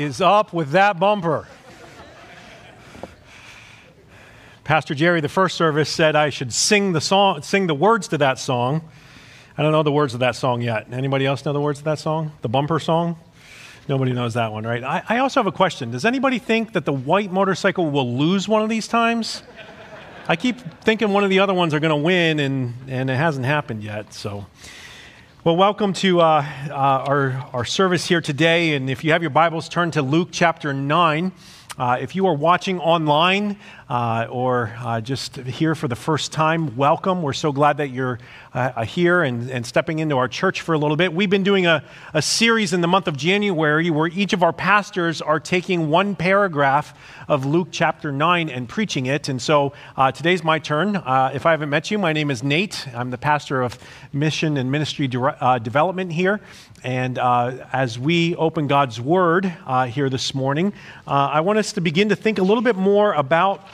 Is up with that bumper? Pastor Jerry, the first service, said I should sing the song, sing the words to that song. I don't know the words of that song yet. Anybody else know the words of that song? The bumper song? Nobody knows that one, right? I, I also have a question. Does anybody think that the white motorcycle will lose one of these times? I keep thinking one of the other ones are going to win, and, and it hasn't happened yet. So, well, welcome to uh, uh, our, our service here today. And if you have your Bibles, turn to Luke chapter 9. Uh, if you are watching online uh, or uh, just here for the first time, welcome. We're so glad that you're uh, here and, and stepping into our church for a little bit. We've been doing a, a series in the month of January where each of our pastors are taking one paragraph of Luke chapter 9 and preaching it. And so uh, today's my turn. Uh, if I haven't met you, my name is Nate. I'm the pastor of mission and ministry de- development here. And uh, as we open God's Word uh, here this morning, uh, I want us to begin to think a little bit more about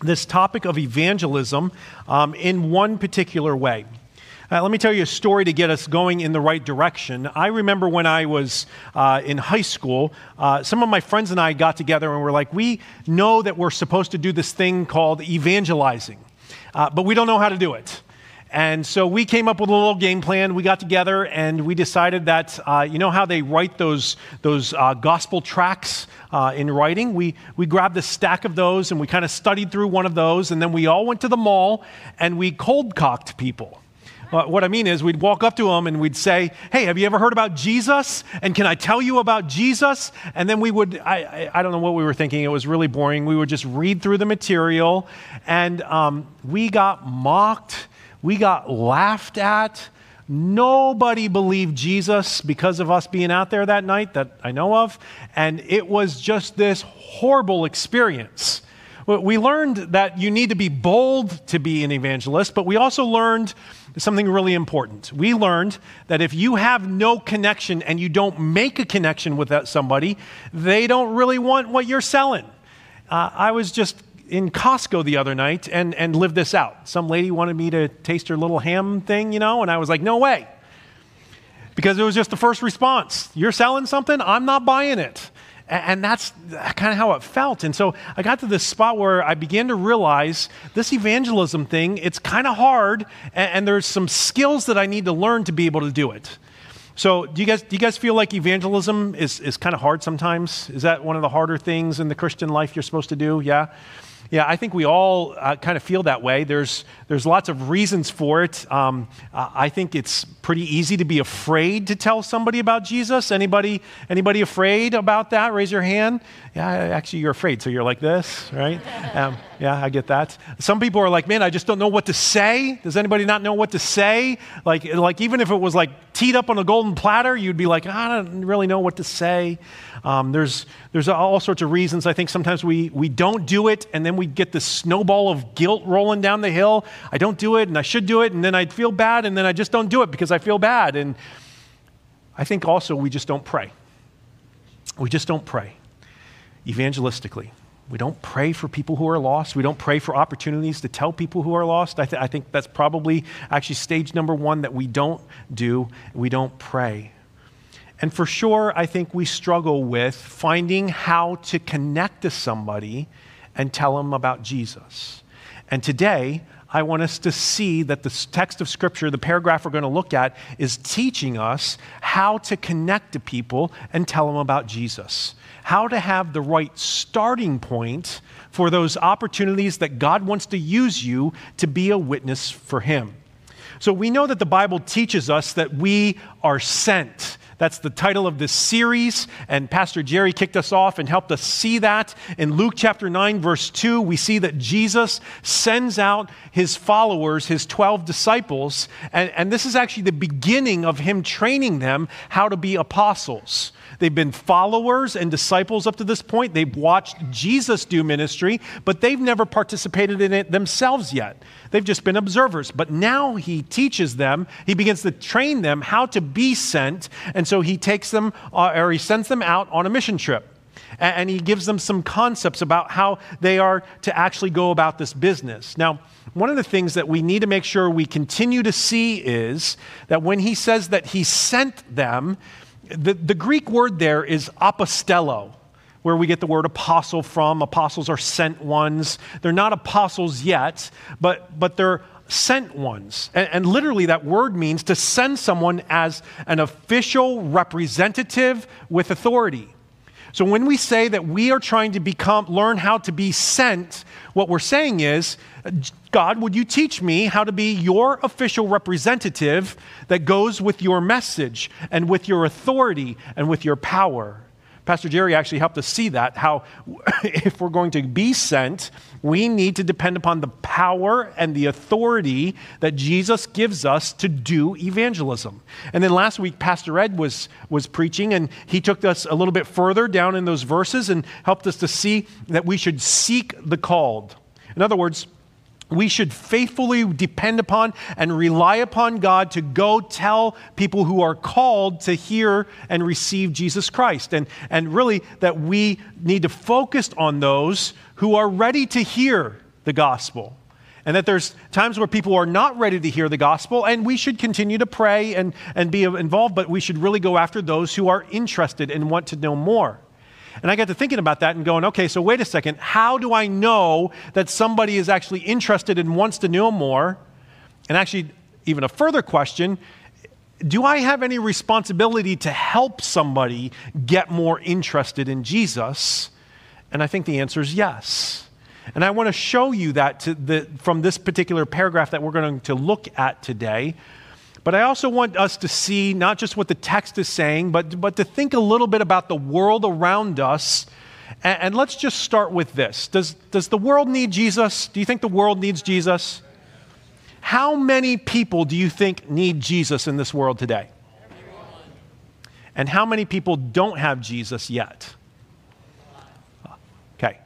this topic of evangelism um, in one particular way. Uh, let me tell you a story to get us going in the right direction. I remember when I was uh, in high school, uh, some of my friends and I got together and were like, we know that we're supposed to do this thing called evangelizing, uh, but we don't know how to do it. And so we came up with a little game plan. We got together and we decided that, uh, you know how they write those, those uh, gospel tracts uh, in writing? We, we grabbed a stack of those and we kind of studied through one of those. And then we all went to the mall and we cold cocked people. what I mean is, we'd walk up to them and we'd say, Hey, have you ever heard about Jesus? And can I tell you about Jesus? And then we would, I, I, I don't know what we were thinking. It was really boring. We would just read through the material and um, we got mocked we got laughed at. Nobody believed Jesus because of us being out there that night that I know of. And it was just this horrible experience. We learned that you need to be bold to be an evangelist, but we also learned something really important. We learned that if you have no connection and you don't make a connection with that somebody, they don't really want what you're selling. Uh, I was just in Costco the other night and, and lived this out. Some lady wanted me to taste her little ham thing, you know, and I was like, no way. Because it was just the first response. You're selling something? I'm not buying it. And that's kind of how it felt. And so I got to this spot where I began to realize this evangelism thing, it's kind of hard, and, there's some skills that I need to learn to be able to do it. So, do you guys, do you guys feel like evangelism is, is kind of hard sometimes? Is that one of the harder things in the Christian life you're supposed to do? Yeah? Yeah, I think we all uh, kind of feel that way. There's, there's lots of reasons for it. Um, I think it's pretty easy to be afraid to tell somebody about Jesus. Anybody, anybody afraid about that? Raise your hand. Yeah, actually, you're afraid, so you're like this, right? Um, yeah, I get that. Some people are like, man, I just don't know what to say. Does anybody not know what to say? Like, like even if it was like teed up on a golden platter, you'd be like, I don't really know what to say. Um, there's, there's all sorts of reasons. I think sometimes we, we don't do it, and then we get this snowball of guilt rolling down the hill. I don't do it, and I should do it, and then I feel bad, and then I just don't do it because I feel bad. And I think also we just don't pray. We just don't pray evangelistically. We don't pray for people who are lost. We don't pray for opportunities to tell people who are lost. I, th- I, think that's probably actually stage number one that we don't do. We don't pray. And for sure, I think we struggle with finding how to connect to somebody and tell them about Jesus. And today, I want us to see that the text of Scripture, the paragraph we're going to look at, is teaching us how to connect to people and tell them about Jesus. How to have the right starting point for those opportunities that God wants to use you to be a witness for Him. So we know that the Bible teaches us that we are sent. That's the title of this series, and Pastor Jerry kicked us off and helped us see that. In Luke chapter 9, verse 2, we see that Jesus sends out his followers, his 12 disciples, and, and this is actually the beginning of him training them how to be apostles. They've been followers and disciples up to this point. They've watched Jesus do ministry, but they've never participated in it themselves yet. They've just been observers. But now he teaches them, he begins to train them how to be sent. And so he takes them, uh, or he sends them out on a mission trip. And he gives them some concepts about how they are to actually go about this business. Now, one of the things that we need to make sure we continue to see is that when he says that he sent them, the, the Greek word there is apostello, where we get the word apostle from. Apostles are sent ones. They're not apostles yet, but, but they're sent ones. And, and, literally, that word means to send someone as an official representative with authority. So when we say that we are trying to become, learn how to be sent, what we're saying is, God, would you teach me how to be your official representative that goes with your message and with your authority and with your power? Pastor Jerry actually helped us see that, how if we're going to be sent, we need to depend upon the power and the authority that Jesus gives us to do evangelism. And then last week, Pastor Ed was, was preaching, and he took us a little bit further down in those verses and helped us to see that we should seek the called. In other words, we should faithfully depend upon and rely upon God to go tell people who are called to hear and receive Jesus Christ. And, and really, that we need to focus on those who are ready to hear the gospel. And that there's times where people are not ready to hear the gospel, and we should continue to pray and, and be involved, but we should really go after those who are interested and want to know more. And I got to thinking about that and going, okay, so wait a second. How do I know that somebody is actually interested and wants to know more? And actually, even a further question do I have any responsibility to help somebody get more interested in Jesus? And I think the answer is yes. And I want to show you that the, from this particular paragraph that we're going to look at today. But I also want us to see not just what the text is saying, but, but to think a little bit about the world around us. And, and let's just start with this does, does the world need Jesus? Do you think the world needs Jesus? How many people do you think need Jesus in this world today? Everyone. And how many people don't have Jesus yet? Okay,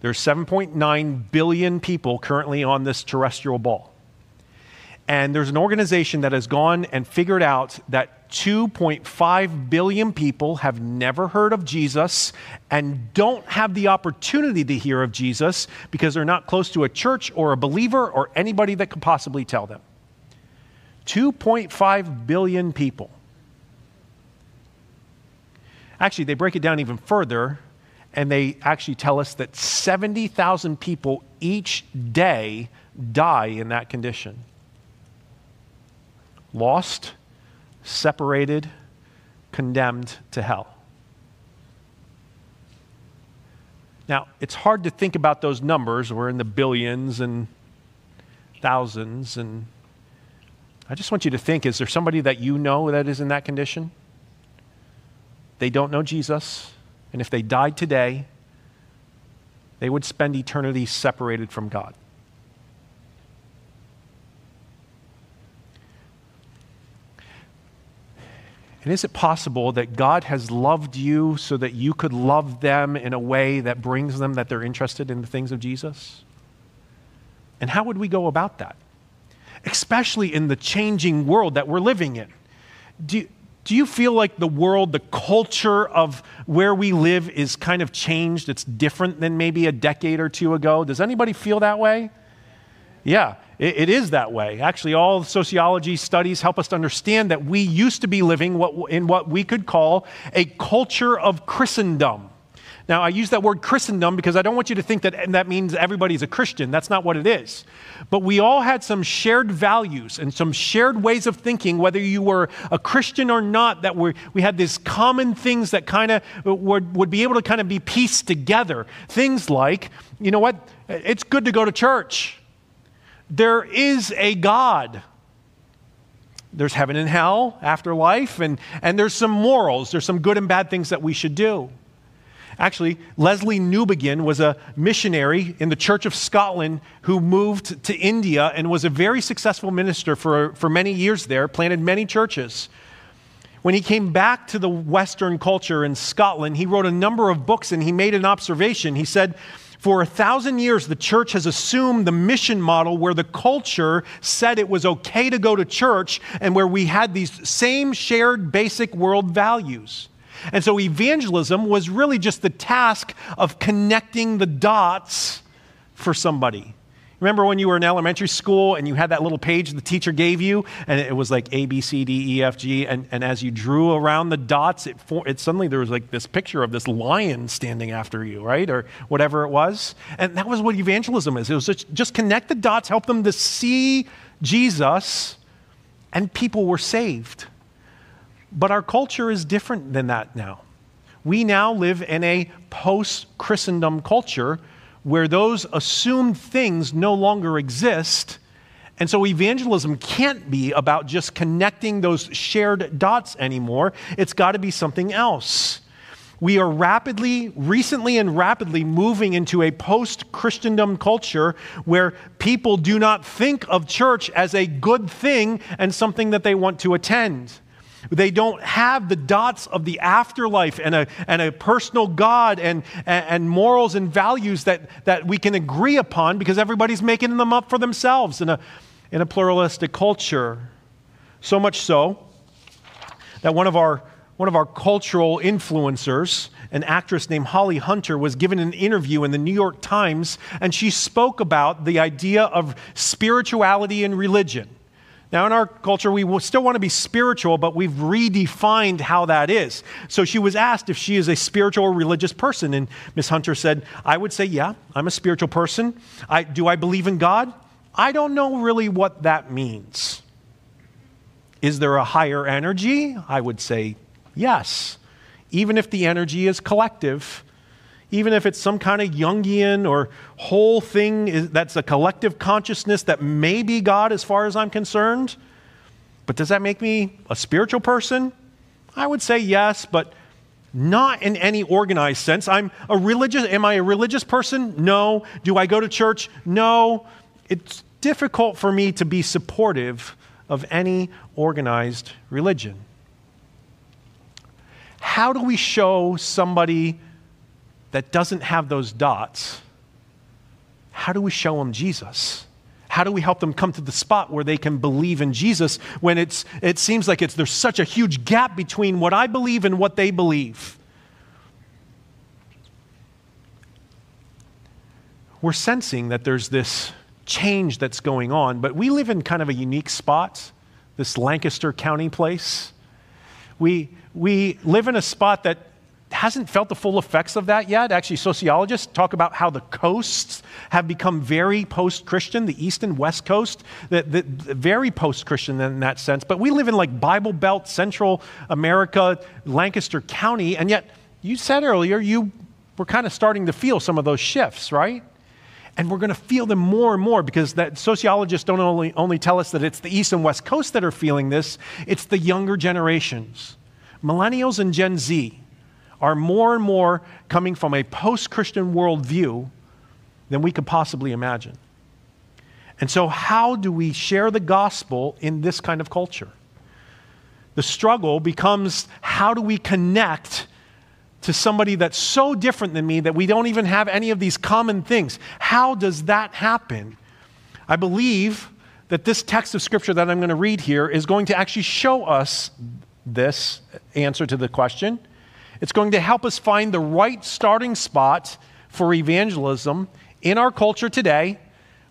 there's 7.9 billion people currently on this terrestrial ball. And there's an organization that has gone and figured out that 2.5 billion people have never heard of Jesus and don't have the opportunity to hear of Jesus because they're not close to a church or a believer or anybody that could possibly tell them. 2.5 billion people. Actually, they break it down even further and they actually tell us that 70,000 people each day die in that condition lost, separated, condemned to hell. Now, it's hard to think about those numbers. We're in the billions and thousands. And I just want you to think is there somebody that you know that is in that condition? They don't know Jesus. And if they died today, they would spend eternity separated from God. And is it possible that God has loved you so that you could love them in a way that brings them that they're interested in the things of Jesus? And how would we go about that? Especially in the changing world that we're living in. Do, do you feel like the world, the culture of where we live is kind of changed? It's different than maybe a decade or two ago? Does anybody feel that way? Yeah, it, it is that way. Actually, all sociology studies help us to understand that we used to be living what, in what we could call a culture of Christendom. Now, I use that word Christendom because I don't want you to think that that means everybody's a Christian. That's not what it is. But we all had some shared values and some shared ways of thinking, whether you were a Christian or not, that we we had these common things that kind of would, would be able to kind of be pieced together. Things like, you know what? It's good to go to church. There is a God there's heaven and hell, afterlife, and, and there's some morals. There's some good and bad things that we should do. Actually, Lesslie Newbigin was a missionary in the Church of Scotland who moved to India and was a very successful minister for, for many years there, planted many churches. When he came back to the Western culture in Scotland, he wrote a number of books and he made an observation. He said, for a thousand years, the church has assumed the mission model where the culture said it was okay to go to church and where we had these same shared basic world values. And so evangelism was really just the task of connecting the dots for somebody. Remember when you were in elementary school and you had that little page the teacher gave you, and it was like A, B, C, D, E, F, G, and, and as you drew around the dots, it, for, it suddenly there was like this picture of this lion standing after you, right? Or whatever it was. And that was what evangelism is. It was just, just connect the dots, help them to see Jesus, and people were saved. But our culture is different than that now. We now live in a post Christendom culture where those assumed things no longer exist. And so evangelism can't be about just connecting those shared dots anymore. It's got to be something else. We are rapidly, recently and rapidly moving into a post Christendom culture where people do not think of church as a good thing and something that they want to attend. They don't have the dots of the afterlife and a, and a personal God and, and, morals and values that, that we can agree upon because everybody's making them up for themselves in a, in a pluralistic culture. So much so that one of our, one of our cultural influencers, an actress named Holly Hunter, was given an interview in the New York Times, and she spoke about the idea of spirituality and religion. Now, in our culture, we still want to be spiritual, but we've redefined how that is. So she was asked if she is a spiritual or religious person, and Miss Hunter said, I would say, yeah, I'm a spiritual person. I, do I believe in God? I don't know really what that means. Is there a higher energy? I would say, yes. Even if the energy is collective, even if it's some kind of Jungian or whole thing is, that's a collective consciousness that may be God as far as I'm concerned. But does that make me a spiritual person? I would say yes, but not in any organized sense. I'm a religious am I a religious person? No. Do I go to church? No. It's difficult for me to be supportive of any organized religion. How do we show somebody that doesn't have those dots, how do we show them Jesus? How do we help them come to the spot where they can believe in Jesus when it's, it seems like it's, there's such a huge gap between what I believe and what they believe? We're sensing that there's this change that's going on, but we live in kind of a unique spot, this Lancaster County place. We, we live in a spot that hasn't felt the full effects of that yet. Actually, sociologists talk about how the coasts have become very post Christian, the East and West Coast, the, the, the very post Christian in that sense. But we live in like Bible Belt, Central America, Lancaster County, and yet you said earlier you were kind of starting to feel some of those shifts, right? And we're going to feel them more and more because that sociologists don't only, only tell us that it's the East and West Coast that are feeling this, it's the younger generations. Millennials and Gen Z are more and more coming from a post Christian worldview than we could possibly imagine. And so, how do we share the gospel in this kind of culture? The struggle becomes how do we connect to somebody that's so different than me that we don't even have any of these common things? How does that happen? I believe that this text of scripture that I'm going to read here is going to actually show us this answer to the question. It's going to help us find the right starting spot for evangelism in our culture today,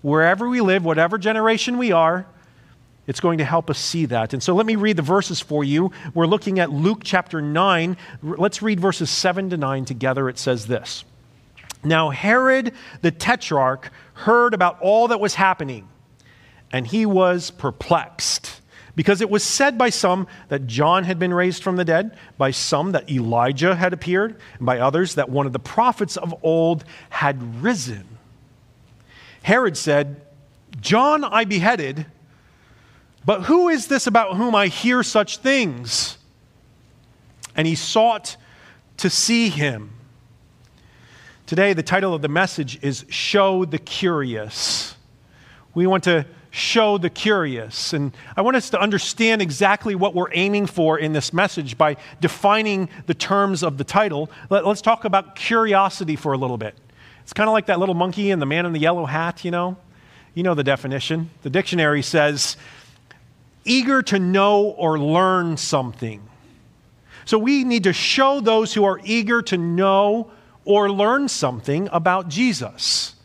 wherever we live, whatever generation we are. It's going to help us see that. And so let me read the verses for you. We're looking at Luke chapter 9. Let's read verses 7 to 9 together. It says this Now Herod the tetrarch heard about all that was happening, and he was perplexed. Because it was said by some that John had been raised from the dead, by some that Elijah had appeared, and by others that one of the prophets of old had risen. Herod said, John I beheaded but who is this about whom I hear such things? And he sought to see him. Today, the title of the message is Show the Curious. We want to show the curious. And I want us to understand exactly what we're aiming for in this message by defining the terms of the title. Let, us talk about curiosity for a little bit. It's kind of like that little monkey and the man in the yellow hat, you know? You know the definition. The dictionary says eager to know or learn something. So we need to show those who are eager to know or learn something about Jesus.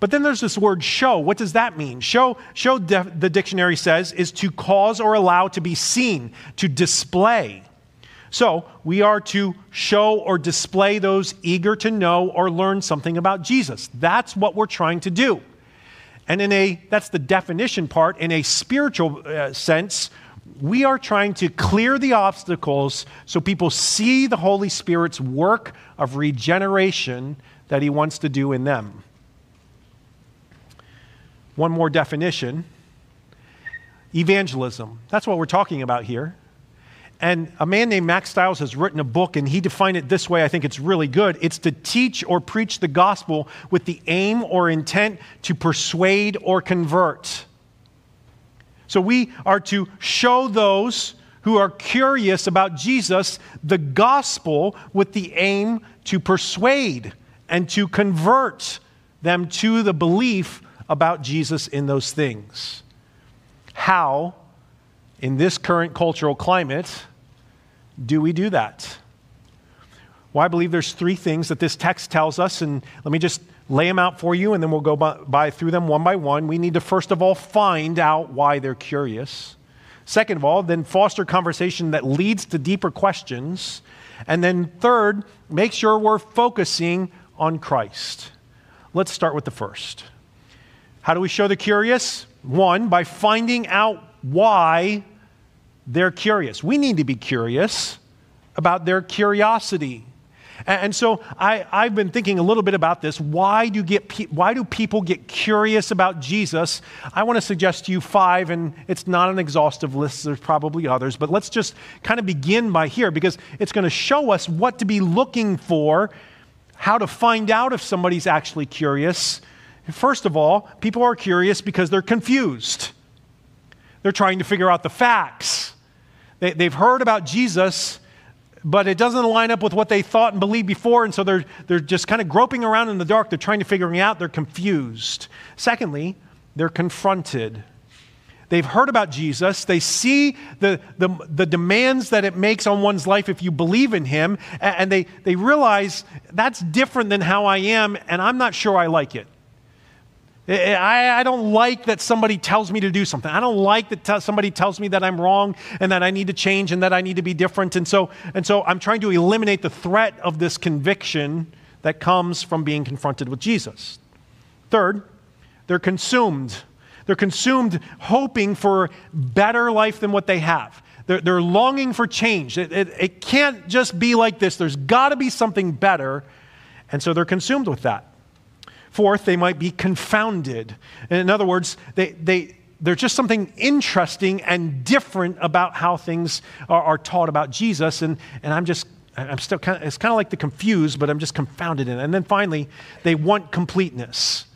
But then there's this word show. What does that mean? Show, show the dictionary says, is to cause or allow to be seen, to display. So we are to show or display those eager to know or learn something about Jesus. That's what we're trying to do. And in a, that's the definition part, in a spiritual uh, sense, we are trying to clear the obstacles so people see the Holy Spirit's work of regeneration that He wants to do in them. One more definition evangelism. That's what we're talking about here. And a man named Mack Stiles has written a book, and he defined it this way. I think it's really good. It's to teach or preach the gospel with the aim or intent to persuade or convert. So we are to show those who are curious about Jesus the gospel with the aim to persuade and to convert them to the belief about Jesus in those things. How, in this current cultural climate, do we do that? Well, I believe there's three things that this text tells us, and let me just lay them out for you, and then we'll go by, by through them one by one. We need to first of all find out why they're curious. Second of all, then foster conversation that leads to deeper questions. And then third, make sure we're focusing on Christ. Let's start with the first. How do we show the curious? One, by finding out why they're curious. We need to be curious about their curiosity. And so I, have been thinking a little bit about this. Why do, get, why do people get curious about Jesus? I want to suggest to you five, and it's not an exhaustive list, there's probably others, but let's just kind of begin by here because it's going to show us what to be looking for, how to find out if somebody's actually curious. First of all, people are curious because they're confused, they're trying to figure out the facts. They, they've heard about Jesus, but it doesn't line up with what they thought and believed before, and so they're, they're just kind of groping around in the dark. They're trying to figure it out. They're confused. Secondly, they're confronted. They've heard about Jesus. They see the, the, the, demands that it makes on one's life if you believe in him, and they, they realize that's different than how I am, and I'm not sure I like it. I, I, don't like that somebody tells me to do something. I don't like that t- somebody tells me that I'm wrong and that I need to change and that I need to be different. And so, and so I'm trying to eliminate the threat of this conviction that comes from being confronted with Jesus. Third, they're consumed. They're consumed hoping for better life than what they have. They're, they're longing for change. It, it, it can't just be like this, there's got to be something better. And so they're consumed with that. Fourth, they might be confounded. In other words, they, they, there's just something interesting and different about how things are, are taught about Jesus. And, and I'm just, I'm still kind of, it's kind of like the confused, but I'm just confounded in it. And then finally, they want completeness.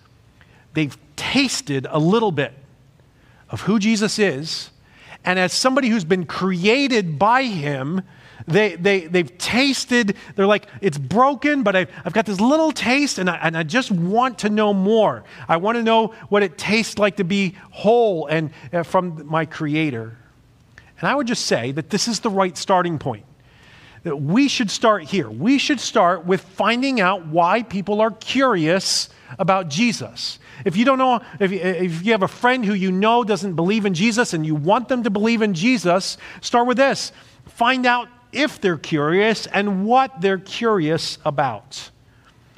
They've tasted a little bit of who Jesus is. And as somebody who's been created by him, they, they, they've tasted, they're like, it's broken, but I've, I've got this little taste and I, and I just want to know more. I want to know what it tastes like to be whole and uh, from my Creator. And I would just say that this is the right starting point. that we should start here. We should start with finding out why people are curious about Jesus. If you don't know, if you, if you have a friend who you know doesn't believe in Jesus and you want them to believe in Jesus, start with this. Find out if they're curious and what they're curious about.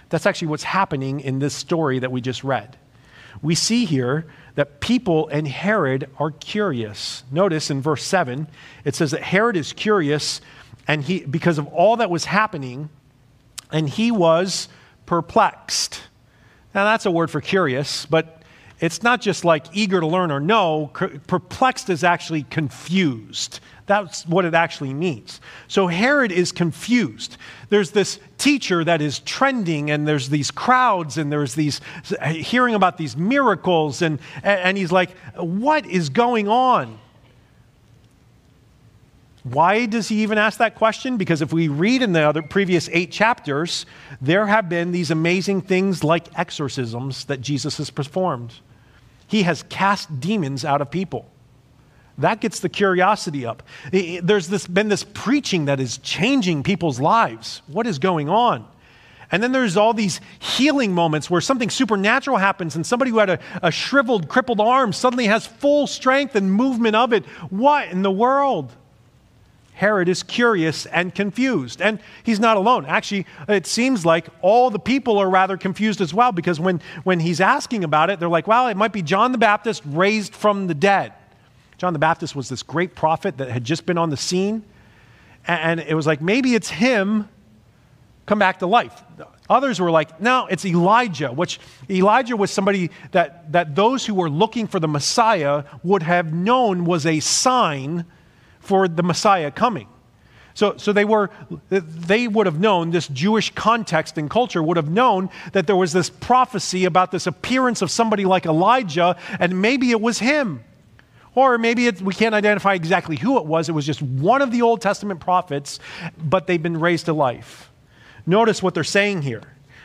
That's actually what's happening in this story that we just read. We see here that people and Herod are curious. Notice in verse 7, it says that Herod is curious and he because of all that was happening and he was perplexed. Now that's a word for curious, but it's not just like eager to learn or know. Perplexed is actually confused. That's what it actually means. So Herod is confused. There's this teacher that is trending, and there's these crowds, and there's these hearing about these miracles, and, and he's like, What is going on? Why does he even ask that question? Because if we read in the other previous eight chapters, there have been these amazing things like exorcisms that Jesus has performed. He has cast demons out of people. That gets the curiosity up. There's this, been this preaching that is changing people's lives. What is going on? And then there's all these healing moments where something supernatural happens and somebody who had a, a, shriveled, crippled arm suddenly has full strength and movement of it. What in the world? Herod is curious and confused. And he's not alone. Actually, it seems like all the people are rather confused as well because when, when he's asking about it, they're like, well, it might be John the Baptist raised from the dead. John the Baptist was this great prophet that had just been on the scene. And it was like, maybe it's him come back to life. Others were like, no, it's Elijah, which Elijah was somebody that, that those who were looking for the Messiah would have known was a sign for the Messiah coming. So, so they, were, they would have known, this Jewish context and culture would have known that there was this prophecy about this appearance of somebody like Elijah, and maybe it was him. Or maybe we can't identify exactly who it was. It was just one of the Old Testament prophets, but they've been raised to life. Notice what they're saying here.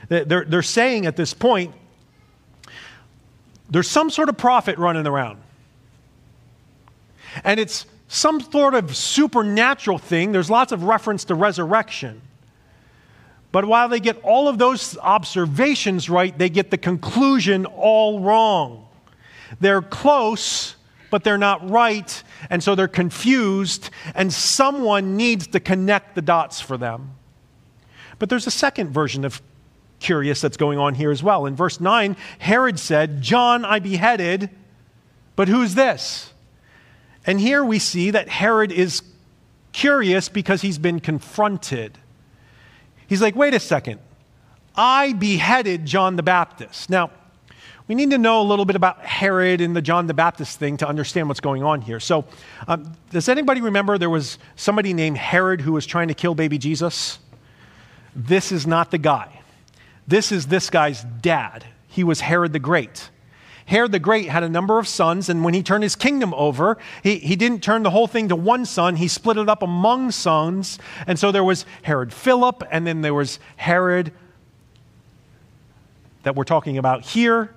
They're, they're saying at this point, there's some sort of prophet running around. And it's some sort of supernatural thing. There's lots of reference to resurrection. But while they get all of those observations right, they get the conclusion all wrong. They're close, but they're not right, and so they're confused, and someone needs to connect the dots for them. But there's a second version of curious that's going on here as well. In verse 9, Herod said, John I beheaded, but who's this? And here we see that Herod is curious because he's been confronted. He's like, wait a second, I beheaded John the Baptist. Now, we need to know a little bit about Herod and the John the Baptist thing to understand what's going on here. So, um, does anybody remember there was somebody named Herod who was trying to kill baby Jesus? This is not the guy. This is this guy's dad. He was Herod the Great. Herod the Great had a number of sons, and when he turned his kingdom over, he, he didn't turn the whole thing to one son, he split it up among sons. And so there was Herod Philip, and then there was Herod that we're talking about here,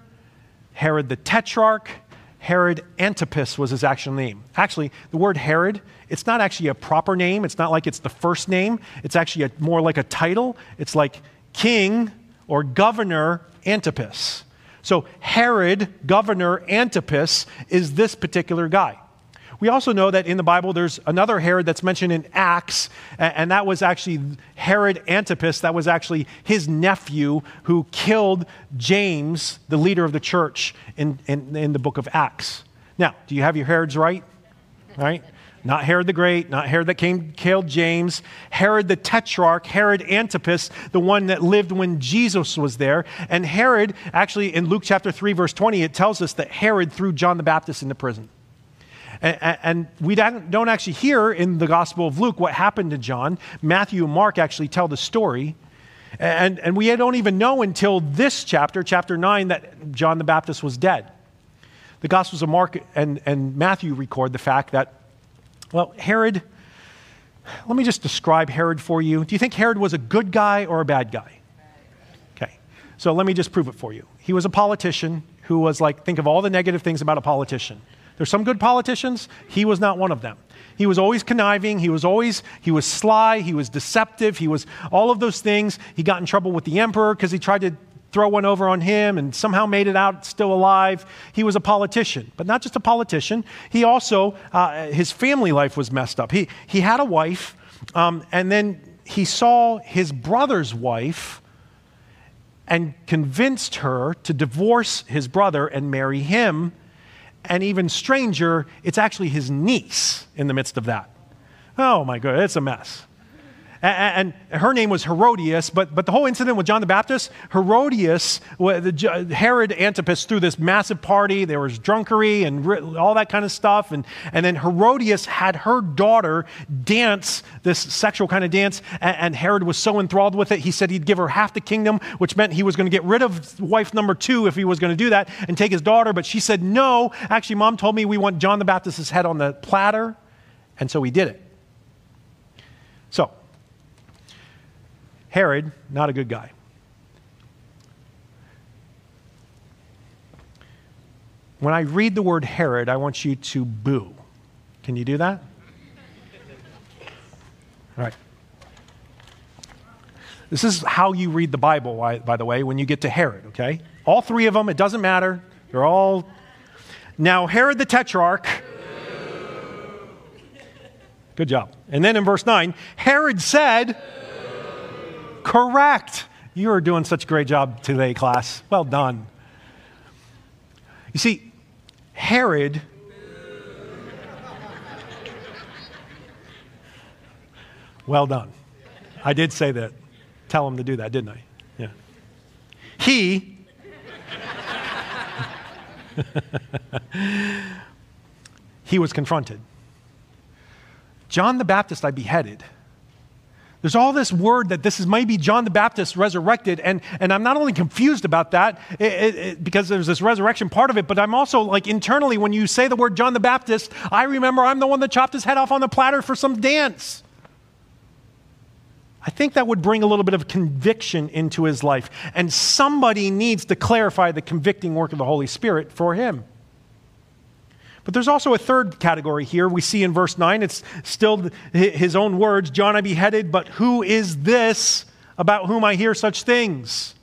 Herod the Tetrarch. Herod Antipas was his actual name. Actually, the word Herod, it's not actually a proper name. It's not like it's the first name. It's actually a, more like a title. It's like King or Governor Antipas. So Herod, Governor Antipas, is this particular guy. We also know that in the Bible there's another Herod that's mentioned in Acts, and that was actually Herod Antipas. That was actually his nephew who killed James, the leader of the church, in, in, in the book of Acts. Now, do you have your Herods right? Right? Not Herod the Great, not Herod that came killed James, Herod the Tetrarch, Herod Antipas, the one that lived when Jesus was there. And Herod, actually in Luke chapter 3, verse 20, it tells us that Herod threw John the Baptist into prison. And, and we don't, actually hear in the Gospel of Luke what happened to John. Matthew and Mark actually tell the story. And, and we don't even know until this chapter, chapter 9, that John the Baptist was dead. The Gospels of Mark and, and Matthew record the fact that, well, Herod, let me just describe Herod for you. Do you think Herod was a good guy or a bad guy? Okay, so let me just prove it for you. He was a politician who was like, think of all the negative things about a politician There's some good politicians. He was not one of them. He was always conniving. He was always, he was sly. He was deceptive. He was all of those things. He got in trouble with the emperor because he tried to throw one over on him and somehow made it out still alive. He was a politician, but not just a politician. He also, uh, his family life was messed up. He, he had a wife, um, and then he saw his brother's wife and convinced her to divorce his brother and marry him. And even stranger, it's actually his niece in the midst of that. Oh my God, it's a mess and, her name was Herodias. But, but the whole incident with John the Baptist, Herodias, Herod Antipas threw this massive party. There was drunkery and all that kind of stuff. And, and then Herodias had her daughter dance this sexual kind of dance, and, Herod was so enthralled with it, he said he'd give her half the kingdom, which meant he was going to get rid of wife number two if he was going to do that and take his daughter. But she said, No, actually, mom told me we want John the Baptist's head on the platter. And so he did it. So, Herod, not a good guy. When I read the word Herod, I want you to boo. Can you do that? All right. This is how you read the Bible, by the way, when you get to Herod, okay? All three of them, it doesn't matter. They're all. Now, Herod the Tetrarch. Good job. And then in verse 9, Herod said, Correct. You are doing such a great job today, class. Well done. You see, Herod. Well done. I did say that. Tell him to do that, didn't I? Yeah. He. he was confronted. John the Baptist I beheaded there's all this word that this is maybe John the Baptist resurrected, and, and I'm not only confused about that it, it, it, because there's this resurrection part of it, but I'm also like internally, when you say the word John the Baptist, I remember I'm the one that chopped his head off on the platter for some dance. I think that would bring a little bit of conviction into his life, and somebody needs to clarify the convicting work of the Holy Spirit for him. But there's also a third category here. We see in verse 9, it's still his own words John I beheaded, but who is this about whom I hear such things?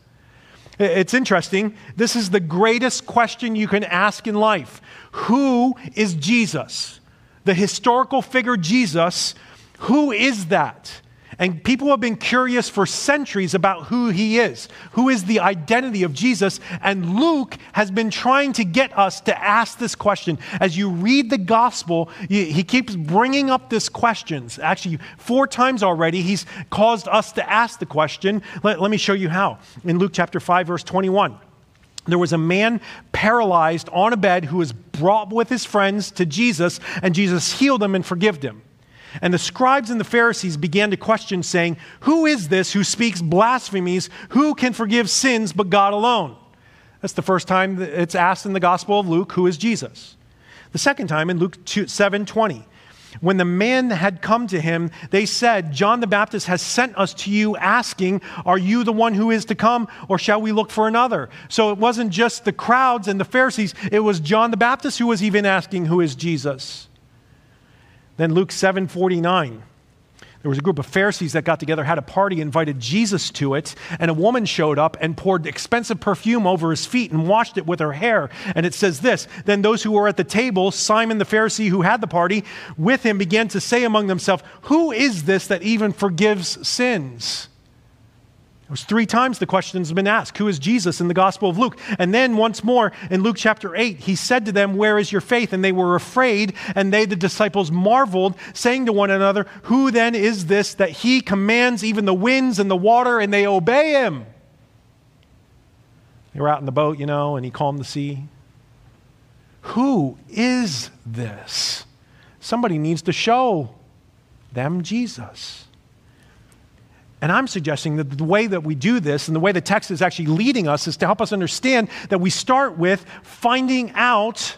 It's interesting. This is the greatest question you can ask in life Who is Jesus? The historical figure Jesus, who is that? And people have been curious for centuries about who he is, who is the identity of Jesus. And Luke has been trying to get us to ask this question. As you read the gospel, he keeps bringing up this question. Actually, four times already, he's caused us to ask the question. Let, let me show you how. In Luke chapter 5, verse 21 there was a man paralyzed on a bed who was brought with his friends to Jesus, and Jesus healed him and forgave him. And the scribes and the Pharisees began to question, saying, Who is this who speaks blasphemies? Who can forgive sins but God alone? That's the first time it's asked in the Gospel of Luke, Who is Jesus? The second time in Luke 7 20. When the men had come to him, they said, John the Baptist has sent us to you asking, Are you the one who is to come, or shall we look for another? So it wasn't just the crowds and the Pharisees, it was John the Baptist who was even asking, Who is Jesus? Then Luke 7:49. There was a group of Pharisees that got together, had a party, invited Jesus to it, and a woman showed up and poured expensive perfume over his feet and washed it with her hair. And it says this Then those who were at the table, Simon the Pharisee who had the party, with him began to say among themselves, Who is this that even forgives sins? Was three times the question has been asked Who is Jesus in the Gospel of Luke? And then once more in Luke chapter 8, he said to them, Where is your faith? And they were afraid, and they, the disciples, marveled, saying to one another, Who then is this that he commands even the winds and the water, and they obey him? They were out in the boat, you know, and he calmed the sea. Who is this? Somebody needs to show them Jesus. And I'm suggesting that the way that we do this and the way the text is actually leading us is to help us understand that we start with finding out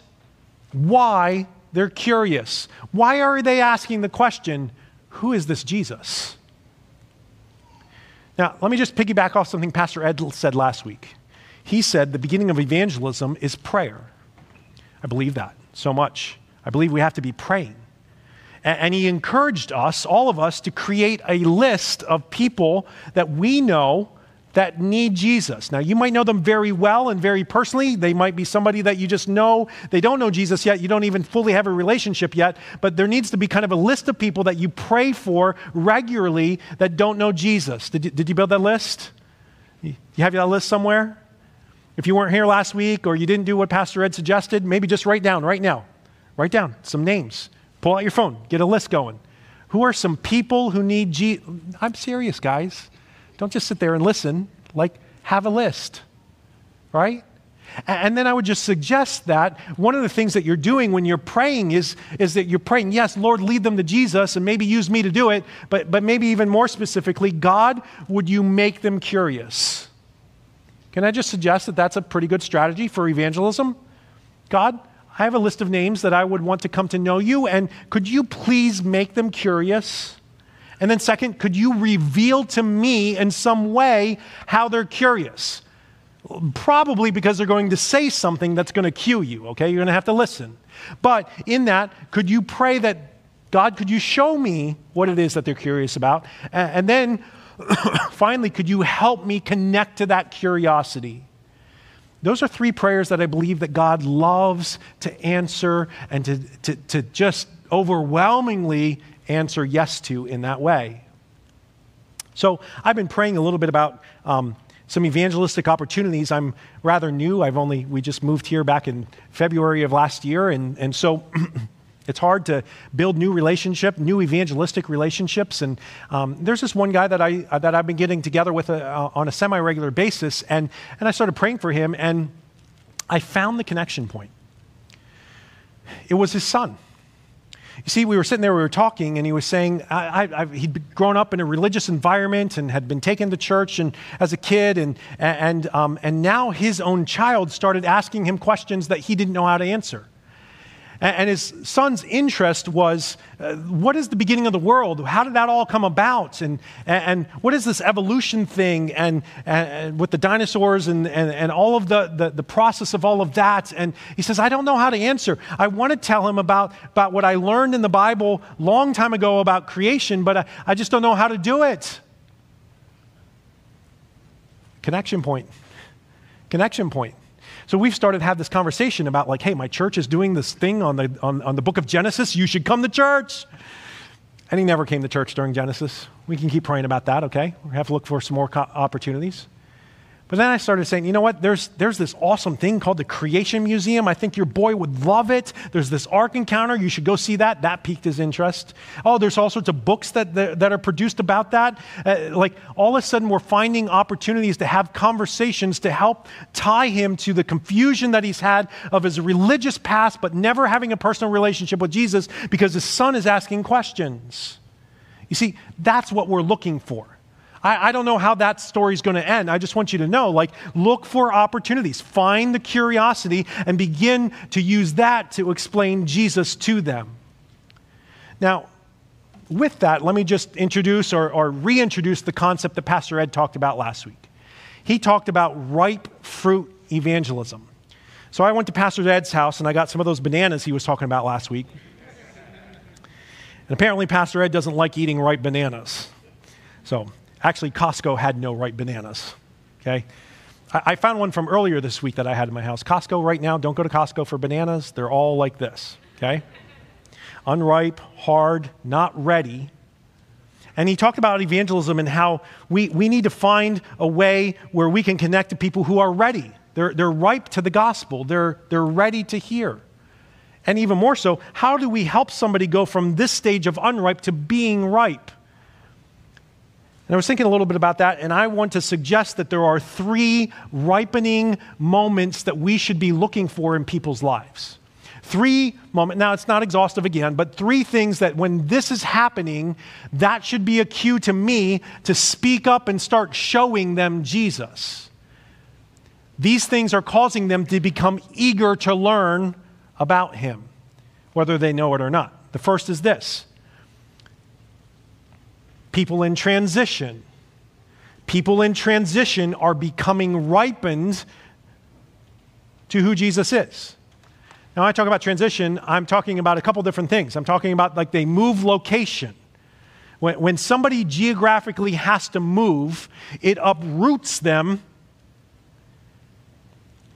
why they're curious. Why are they asking the question, who is this Jesus? Now, let me just piggyback off something Pastor Ed said last week. He said the beginning of evangelism is prayer. I believe that. so much. I believe we have to be praying. And he encouraged us, all of us, to create a list of people that we know that need Jesus. Now, you might know them very well and very personally. They might be somebody that you just know. They don't know Jesus yet. You don't even fully have a relationship yet. But there needs to be kind of a list of people that you pray for regularly that don't know Jesus. Did you, did you build that list? You have that list somewhere? If you weren't here last week or you didn't do what Pastor Ed suggested, maybe just write down right now. Write down some names. Pull out your phone. Get a list going. Who are some people who need Jesus? I'm serious, guys. Don't just sit there and listen. Like, have a list, right? And then I would just suggest that one of the things that you're doing when you're praying is, is that you're praying, yes, Lord, lead them to Jesus and maybe use me to do it, but, but maybe even more specifically, God, would you make them curious? Can I just suggest that that's a pretty good strategy for evangelism? God, I have a list of names that I would want to come to know you, and could you please make them curious? And then, second, could you reveal to me in some way how they're curious? Probably because they're going to say something that's going to cue you, okay? You're going to have to listen. But in that, could you pray that, God, could you show me what it is that they're curious about? And then, finally, could you help me connect to that curiosity? Those are three prayers that I believe that God loves to answer and to, to, to just overwhelmingly answer yes to in that way. So I've been praying a little bit about um, some evangelistic opportunities. I'm rather new. I've only, we just moved here back in February of last year. And, and so it's hard to build new relationship, new evangelistic relationships. And um, there's this one guy that, I, uh, that I've been getting together with a, uh, on a semi-regular basis. And, and I started praying for him and I found the connection point. It was his son. You see, we were sitting there, we were talking, and he was saying I, I, he'd grown up in a religious environment and had been taken to church and, as a kid, and, and, um, and now his own child started asking him questions that he didn't know how to answer. And his son's interest was uh, what is the beginning of the world? How did that all come about? And, and what is this evolution thing? And, and with the dinosaurs and, and, and all of the, the, the process of all of that. And he says, I don't know how to answer. I want to tell him about, about what I learned in the Bible long time ago about creation, but I, I just don't know how to do it. Connection point. Connection point. So we've started to have this conversation about like, hey, my church is doing this thing on the, on, on the book of Genesis. You should come to church. And he never came to church during Genesis. We can keep praying about that, okay? We have to look for some more co- opportunities. But then I started saying, you know what? There's, there's this awesome thing called the Creation Museum. I think your boy would love it. There's this Ark Encounter. You should go see that. That piqued his interest. Oh, there's all sorts of books that, that, that are produced about that. Uh, like all of a sudden, we're finding opportunities to have conversations to help tie him to the confusion that he's had of his religious past, but never having a personal relationship with Jesus because his son is asking questions. You see, that's what we're looking for. I, I don't know how that story is going to end. I just want you to know like, look for opportunities, find the curiosity, and begin to use that to explain Jesus to them. Now, with that, let me just introduce or, or reintroduce the concept that Pastor Ed talked about last week. He talked about ripe fruit evangelism. So I went to Pastor Ed's house and I got some of those bananas he was talking about last week. And apparently, Pastor Ed doesn't like eating ripe bananas. So Actually, Costco had no ripe bananas. Okay? I, I found one from earlier this week that I had in my house. Costco right now, don't go to Costco for bananas. They're all like this. Okay? Unripe, hard, not ready. And he talked about evangelism and how we, we need to find a way where we can connect to people who are ready. They're, they're ripe to the gospel, they're, they're ready to hear. And even more so, how do we help somebody go from this stage of unripe to being ripe? And I was thinking a little bit about that, and I want to suggest that there are three ripening moments that we should be looking for in people's lives. Three moments, now it's not exhaustive again, but three things that when this is happening, that should be a cue to me to speak up and start showing them Jesus. These things are causing them to become eager to learn about Him, whether they know it or not. The first is this people in transition. People in transition are becoming ripened to who Jesus is. Now, I talk about transition, I'm talking about a couple different things. I'm talking about like they move location. When, when somebody geographically has to move, it uproots them.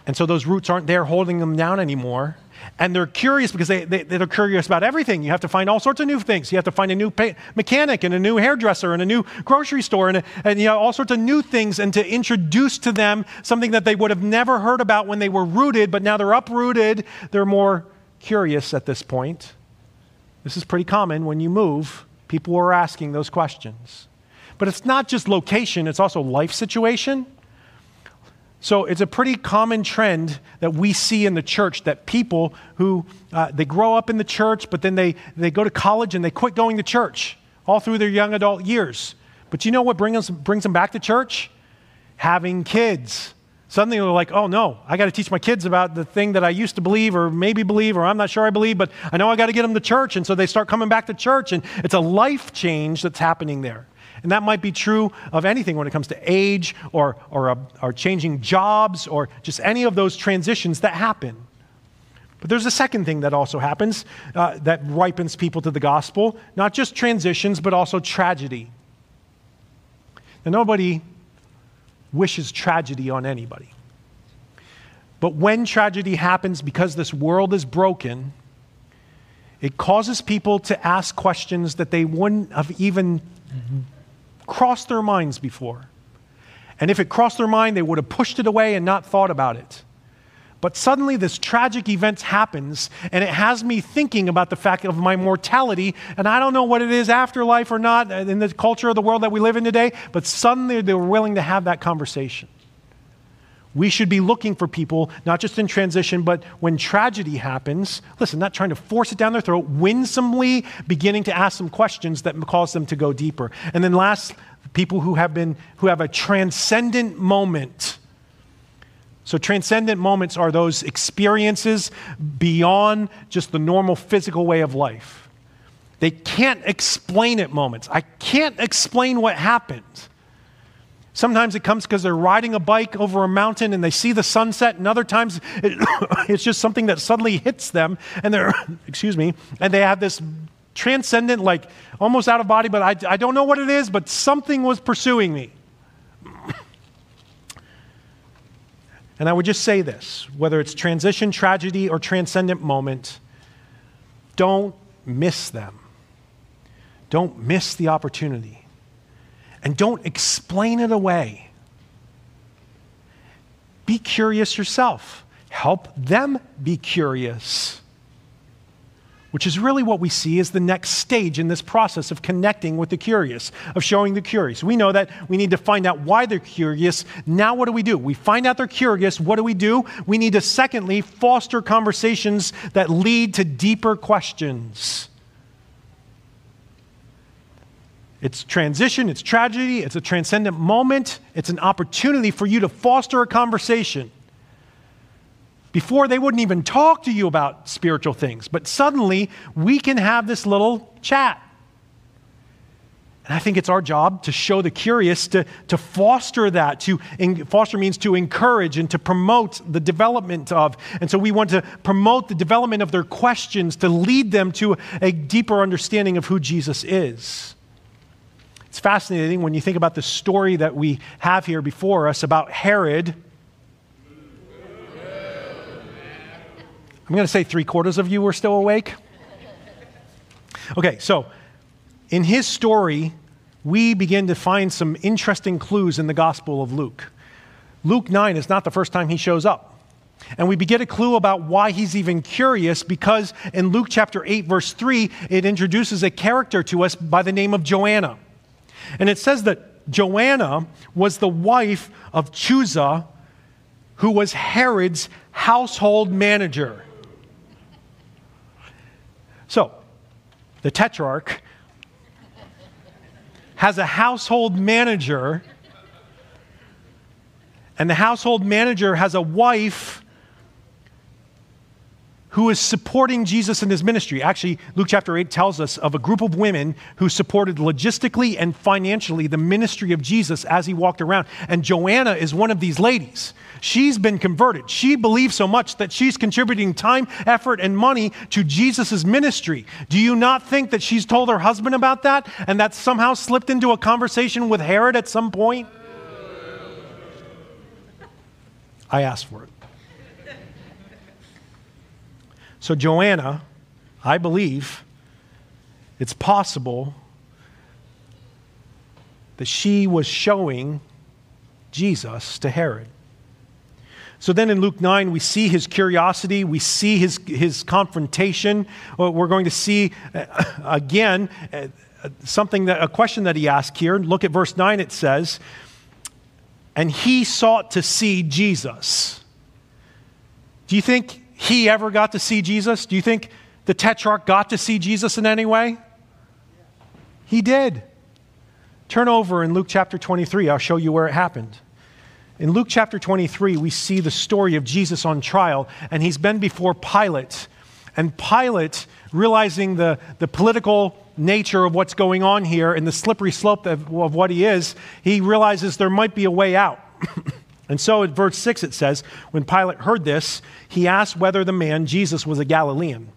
And so those roots aren't there holding them down anymore. And they're curious because they, they, they're curious about everything. You have to find all sorts of new things. You have to find a new pa- mechanic and a new hairdresser and a new grocery store and, a, and you know, all sorts of new things and to introduce to them something that they would have never heard about when they were rooted, but now they're uprooted. They're more curious at this point. This is pretty common when you move. People are asking those questions. But it's not just location, it's also life situation. So it's a pretty common trend that we see in the church that people who uh, they grow up in the church, but then they, they go to college and they quit going to church all through their young adult years. But you know what brings, brings them back to church? Having kids. Suddenly they're like, oh no, I got to teach my kids about the thing that I used to believe or maybe believe or I'm not sure I believe, but I know I got to get them to church. And so they start coming back to church, and it's a life change that's happening there. And that might be true of anything when it comes to age or, or, uh, or changing jobs or just any of those transitions that happen. But there's a second thing that also happens uh, that ripens people to the gospel not just transitions, but also tragedy. Now, nobody wishes tragedy on anybody. But when tragedy happens because this world is broken, it causes people to ask questions that they wouldn't have even crossed their minds before. And if it crossed their mind, they would have pushed it away and not thought about it. But suddenly, this tragic event happens, and it has me thinking about the fact of my mortality. And I don't know what it is, afterlife or not, in the culture of the world that we live in today, but suddenly they're willing to have that conversation. We should be looking for people, not just in transition, but when tragedy happens, listen, not trying to force it down their throat, winsomely beginning to ask some questions that cause them to go deeper. And then last, people who have been who have a transcendent moment. So transcendent moments are those experiences beyond just the normal physical way of life. They can't explain it moments. I can't explain what happened. Sometimes it comes because they're riding a bike over a mountain and they see the sunset, and other times it, it's just something that suddenly hits them, and they're, excuse me, and they have this transcendent, like almost out of body, but I, I don't know what it is, but something was pursuing me. And I would just say this whether it's transition, tragedy, or transcendent moment, don't miss them. Don't miss the opportunity and don't explain it away. Be curious yourself. Help them be curious. Which is really what we see as the next stage in this process of connecting with the curious, of showing the curious. We know that we need to find out why they're curious. Now, what do we do? We find out they're curious. What do we do? We need to, secondly, foster conversations that lead to deeper questions. It's transition, it's tragedy, it's a transcendent moment, it's an opportunity for you to foster a conversation. Before, they wouldn't even talk to you about spiritual things, but suddenly we can have this little chat. And I think it's our job to show the curious, to, to foster that. To in, foster means to encourage and to promote the development of. And so we want to promote the development of their questions to lead them to a deeper understanding of who Jesus is. It's fascinating when you think about the story that we have here before us about Herod. I'm going to say three quarters of you were still awake. Okay, so in his story, we begin to find some interesting clues in the Gospel of Luke. Luke 9 is not the first time he shows up. And we get a clue about why he's even curious because in Luke chapter 8, verse 3, it introduces a character to us by the name of Joanna. And it says that Joanna was the wife of Chuza, who was Herod's household manager. So, the tetrarch has a household manager, and the household manager has a wife who is supporting Jesus in his ministry. Actually, Luke chapter 8 tells us of a group of women who supported logistically and financially the ministry of Jesus as he walked around. And Joanna is one of these ladies. She's been converted. She believes so much that she's contributing time, effort, and money to Jesus' ministry. Do you not think that she's told her husband about that and that somehow slipped into a conversation with Herod at some point? I asked for it. So, Joanna, I believe it's possible that she was showing Jesus to Herod. So then in Luke 9, we see his curiosity, we see his, his confrontation. We're going to see uh, again uh, something that a question that he asked here. Look at verse 9, it says, And he sought to see Jesus. Do you think he ever got to see Jesus? Do you think the tetrarch got to see Jesus in any way? He did. Turn over in Luke chapter 23, I'll show you where it happened. In Luke chapter 23, we see the story of Jesus on trial, and he's been before Pilate. And Pilate, realizing the, the political nature of what's going on here and the slippery slope of, of what he is, he realizes there might be a way out. and so in verse 6 it says, When Pilate heard this, he asked whether the man Jesus was a Galilean.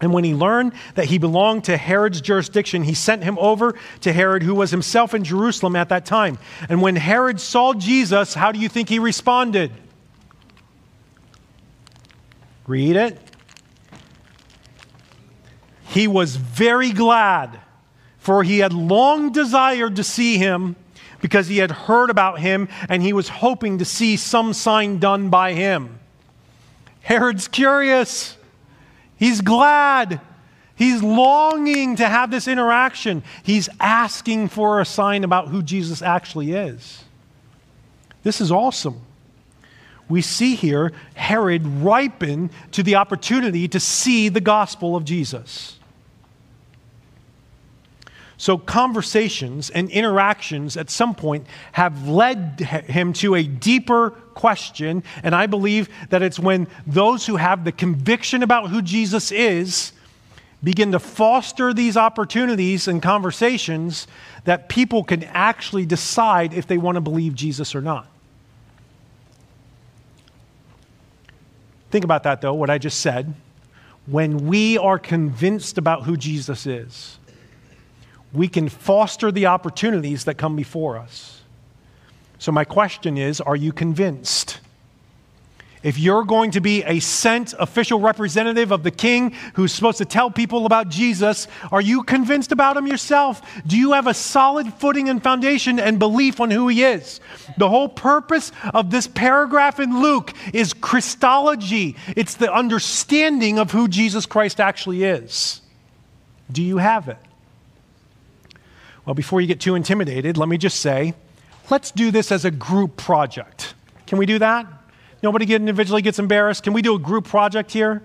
And when he learned that he belonged to Herod's jurisdiction, he sent him over to Herod, who was himself in Jerusalem at that time. And when Herod saw Jesus, how do you think he responded? Read it. He was very glad, for he had long desired to see him because he had heard about him and he was hoping to see some sign done by him. Herod's curious. He's glad. He's longing to have this interaction. He's asking for a sign about who Jesus actually is. This is awesome. We see here Herod ripen to the opportunity to see the gospel of Jesus. So, conversations and interactions at some point have led him to a deeper question. And I believe that it's when those who have the conviction about who Jesus is begin to foster these opportunities and conversations that people can actually decide if they want to believe Jesus or not. Think about that, though, what I just said. When we are convinced about who Jesus is, we can foster the opportunities that come before us. So, my question is are you convinced? If you're going to be a sent official representative of the king who's supposed to tell people about Jesus, are you convinced about him yourself? Do you have a solid footing and foundation and belief on who he is? The whole purpose of this paragraph in Luke is Christology, it's the understanding of who Jesus Christ actually is. Do you have it? Well, before you get too intimidated, let me just say let's do this as a group project. Can we do that? Nobody get individually gets embarrassed. Can we do a group project here?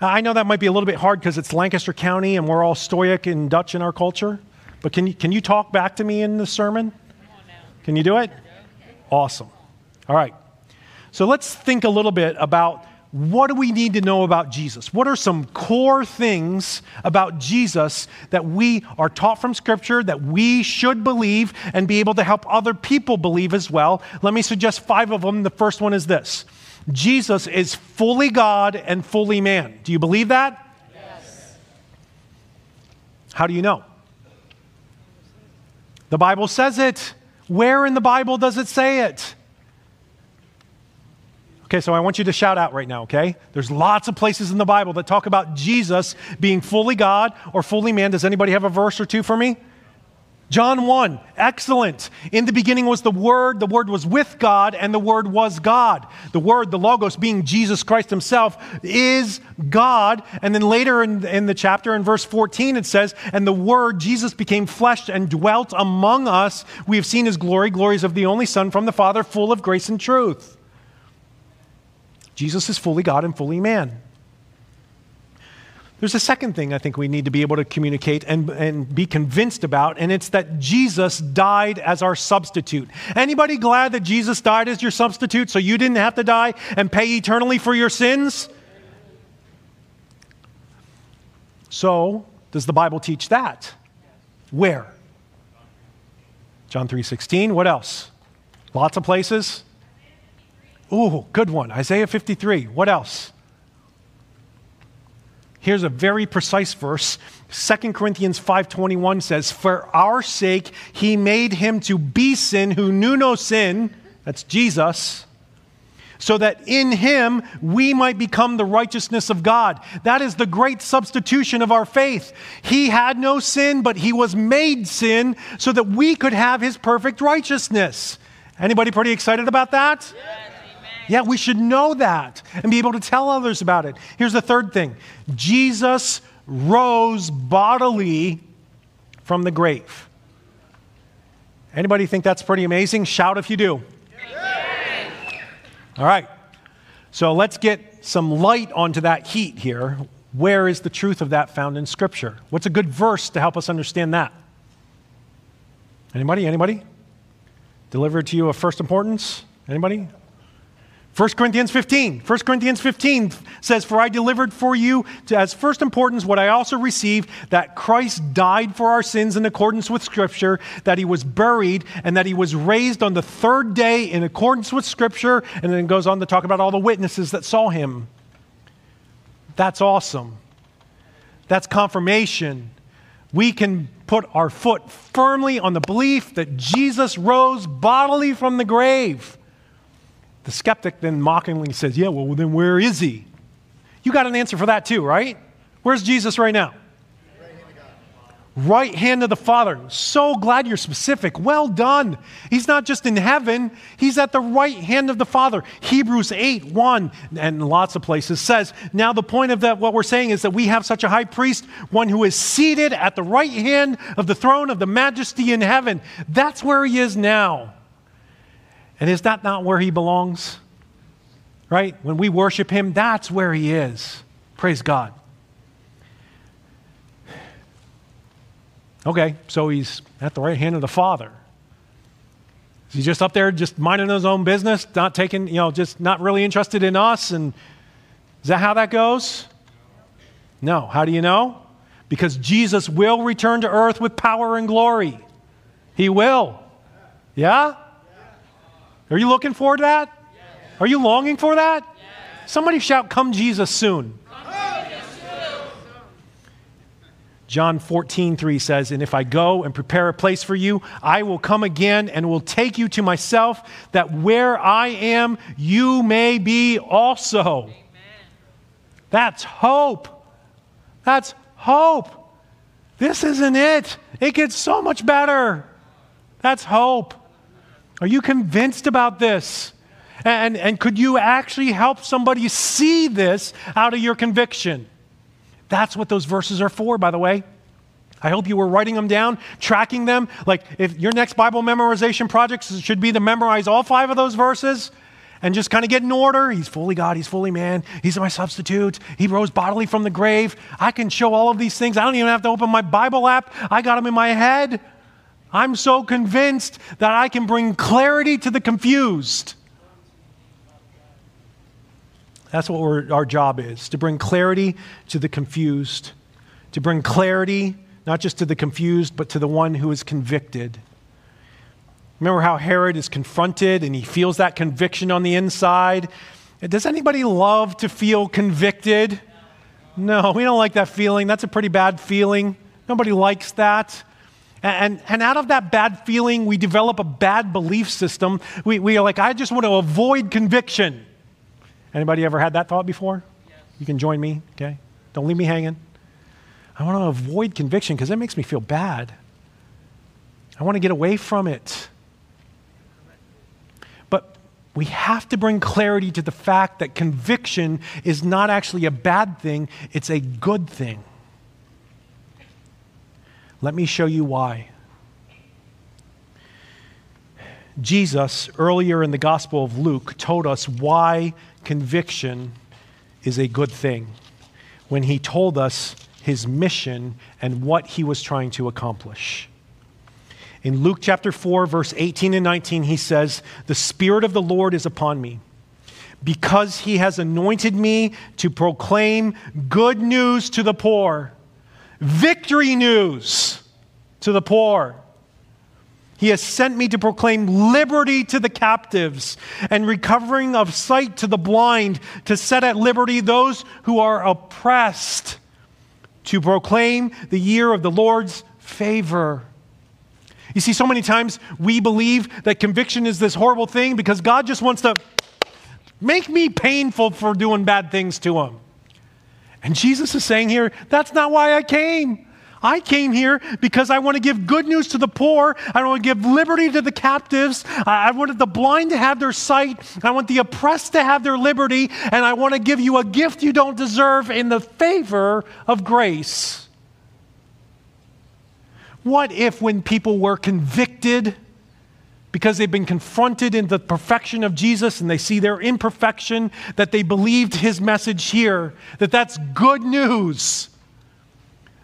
Uh, I know that might be a little bit hard because it's Lancaster County and we're all stoic and Dutch in our culture. But can you, can you talk back to me in the sermon? Can you do it? Awesome. All right. So let's think a little bit about what do we need to know about Jesus? What are some core things about Jesus that we are taught from Scripture that we should believe and be able to help other people believe as well? Let me suggest five of them. The first one is this Jesus is fully God and fully man. Do you believe that? Yes. How do you know? The Bible says it. Where in the Bible does it say it? Okay, so I want you to shout out right now, okay? There's lots of places in the Bible that talk about Jesus being fully God or fully man. Does anybody have a verse or two for me? John 1, excellent. In the beginning was the Word, the Word was with God, and the Word was God. The Word, the Logos, being Jesus Christ Himself, is God. And then later in, in the chapter, in verse 14, it says, And the Word, Jesus, became flesh and dwelt among us. We have seen His glory, glories of the only Son from the Father, full of grace and truth. Jesus is fully God and fully man. There's a second thing I think we need to be able to communicate and, and be convinced about, and it's that Jesus died as our substitute. Anybody glad that Jesus died as your substitute so you didn't have to die and pay eternally for your sins? So, does the Bible teach that? Where? John 3:16. What else? Lots of places. Ooh, good one. Isaiah 53. What else? Here's a very precise verse. 2 Corinthians 5:21 says, "For our sake he made him to be sin who knew no sin." That's Jesus. So that in him we might become the righteousness of God. That is the great substitution of our faith. He had no sin, but he was made sin so that we could have his perfect righteousness. Anybody pretty excited about that? Yes. Yeah, we should know that and be able to tell others about it. Here's the third thing Jesus rose bodily from the grave. Anybody think that's pretty amazing? Shout if you do. All right. So let's get some light onto that heat here. Where is the truth of that found in Scripture? What's a good verse to help us understand that? Anybody? Anybody? Delivered to you of first importance? Anybody? 1 Corinthians 15. 1 Corinthians 15 says, For I delivered for you to, as first importance what I also received that Christ died for our sins in accordance with Scripture, that he was buried, and that he was raised on the third day in accordance with Scripture, and then goes on to talk about all the witnesses that saw him. That's awesome. That's confirmation. We can put our foot firmly on the belief that Jesus rose bodily from the grave. The skeptic then mockingly says, Yeah, well, then where is he? You got an answer for that too, right? Where's Jesus right now? Right hand of the Father. So glad you're specific. Well done. He's not just in heaven, he's at the right hand of the Father. Hebrews 8 1 and lots of places says, Now the point of that, what we're saying is that we have such a high priest, one who is seated at the right hand of the throne of the majesty in heaven. That's where he is now. And is that not where he belongs? Right? When we worship him, that's where he is. Praise God. Okay, so he's at the right hand of the Father. Is he just up there, just minding his own business, not taking, you know, just not really interested in us? And is that how that goes? No. How do you know? Because Jesus will return to earth with power and glory. He will. Yeah? Are you looking forward to that? Yes. Are you longing for that? Yes. Somebody shout, Come Jesus soon. John 14, 3 says, And if I go and prepare a place for you, I will come again and will take you to myself, that where I am, you may be also. Amen. That's hope. That's hope. This isn't it. It gets so much better. That's hope. Are you convinced about this? And, and could you actually help somebody see this out of your conviction? That's what those verses are for, by the way. I hope you were writing them down, tracking them. Like, if your next Bible memorization project should be to memorize all five of those verses and just kind of get in order. He's fully God, He's fully man, He's my substitute, He rose bodily from the grave. I can show all of these things. I don't even have to open my Bible app, I got them in my head. I'm so convinced that I can bring clarity to the confused. That's what our job is to bring clarity to the confused, to bring clarity not just to the confused, but to the one who is convicted. Remember how Herod is confronted and he feels that conviction on the inside? Does anybody love to feel convicted? No, we don't like that feeling. That's a pretty bad feeling. Nobody likes that. And, and out of that bad feeling, we develop a bad belief system. We, we are like, I just want to avoid conviction. Anybody ever had that thought before? Yes. You can join me, okay? Don't leave me hanging. I want to avoid conviction because it makes me feel bad. I want to get away from it. But we have to bring clarity to the fact that conviction is not actually a bad thing, it's a good thing. Let me show you why. Jesus, earlier in the Gospel of Luke, told us why conviction is a good thing when he told us his mission and what he was trying to accomplish. In Luke chapter 4, verse 18 and 19, he says, The Spirit of the Lord is upon me because he has anointed me to proclaim good news to the poor. Victory news to the poor. He has sent me to proclaim liberty to the captives and recovering of sight to the blind, to set at liberty those who are oppressed, to proclaim the year of the Lord's favor. You see, so many times we believe that conviction is this horrible thing because God just wants to make me painful for doing bad things to Him. And Jesus is saying here, that's not why I came. I came here because I want to give good news to the poor. I want to give liberty to the captives. I wanted the blind to have their sight. I want the oppressed to have their liberty. And I want to give you a gift you don't deserve in the favor of grace. What if, when people were convicted, because they've been confronted in the perfection of Jesus and they see their imperfection, that they believed his message here, that that's good news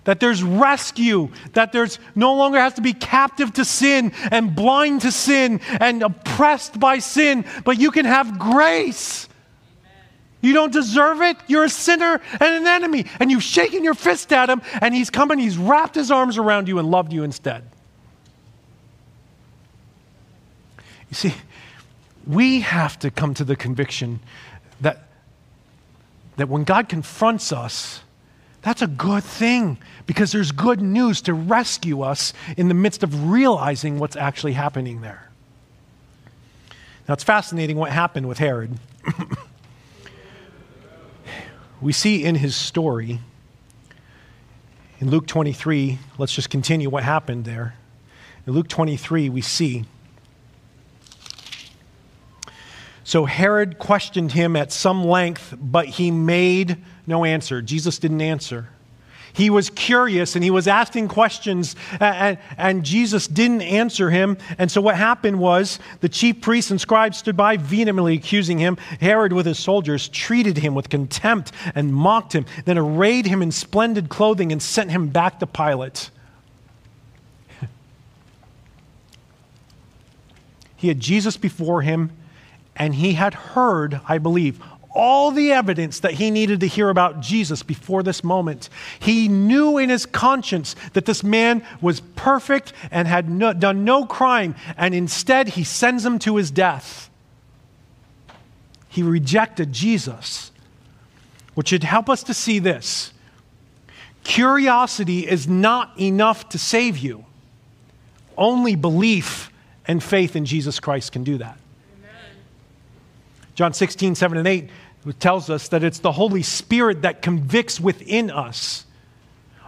that there's rescue, that there's no longer has to be captive to sin and blind to sin and oppressed by sin, but you can have grace. You don't deserve it. You're a sinner and an enemy. And you've shaken your fist at him, and he's come and he's wrapped his arms around you and loved you instead. You see, we have to come to the conviction that, that when God confronts us, that's a good thing because there's good news to rescue us in the midst of realizing what's actually happening there. Now, it's fascinating what happened with Herod. we see in his story, in Luke 23, let's just continue what happened there. In Luke 23, we see. So Herod questioned him at some length, but he made no answer. Jesus didn't answer. He was curious and he was asking questions, and, and, Jesus didn't answer him. And so, what happened was the chief priests and scribes stood by, vehemently accusing him. Herod, with his soldiers, treated him with contempt and mocked him, then arrayed him in splendid clothing and sent him back to Pilate. he had Jesus before him, and he had heard, I believe, all the evidence that he needed to hear about Jesus before this moment. He knew in his conscience that this man was perfect and had no, done no crime, and instead he sends him to his death. He rejected Jesus, which should help us to see this. Curiosity is not enough to save you. Only belief and faith in Jesus Christ can do that. John 16, 7 and 8 tells us that it's the Holy Spirit that convicts within us.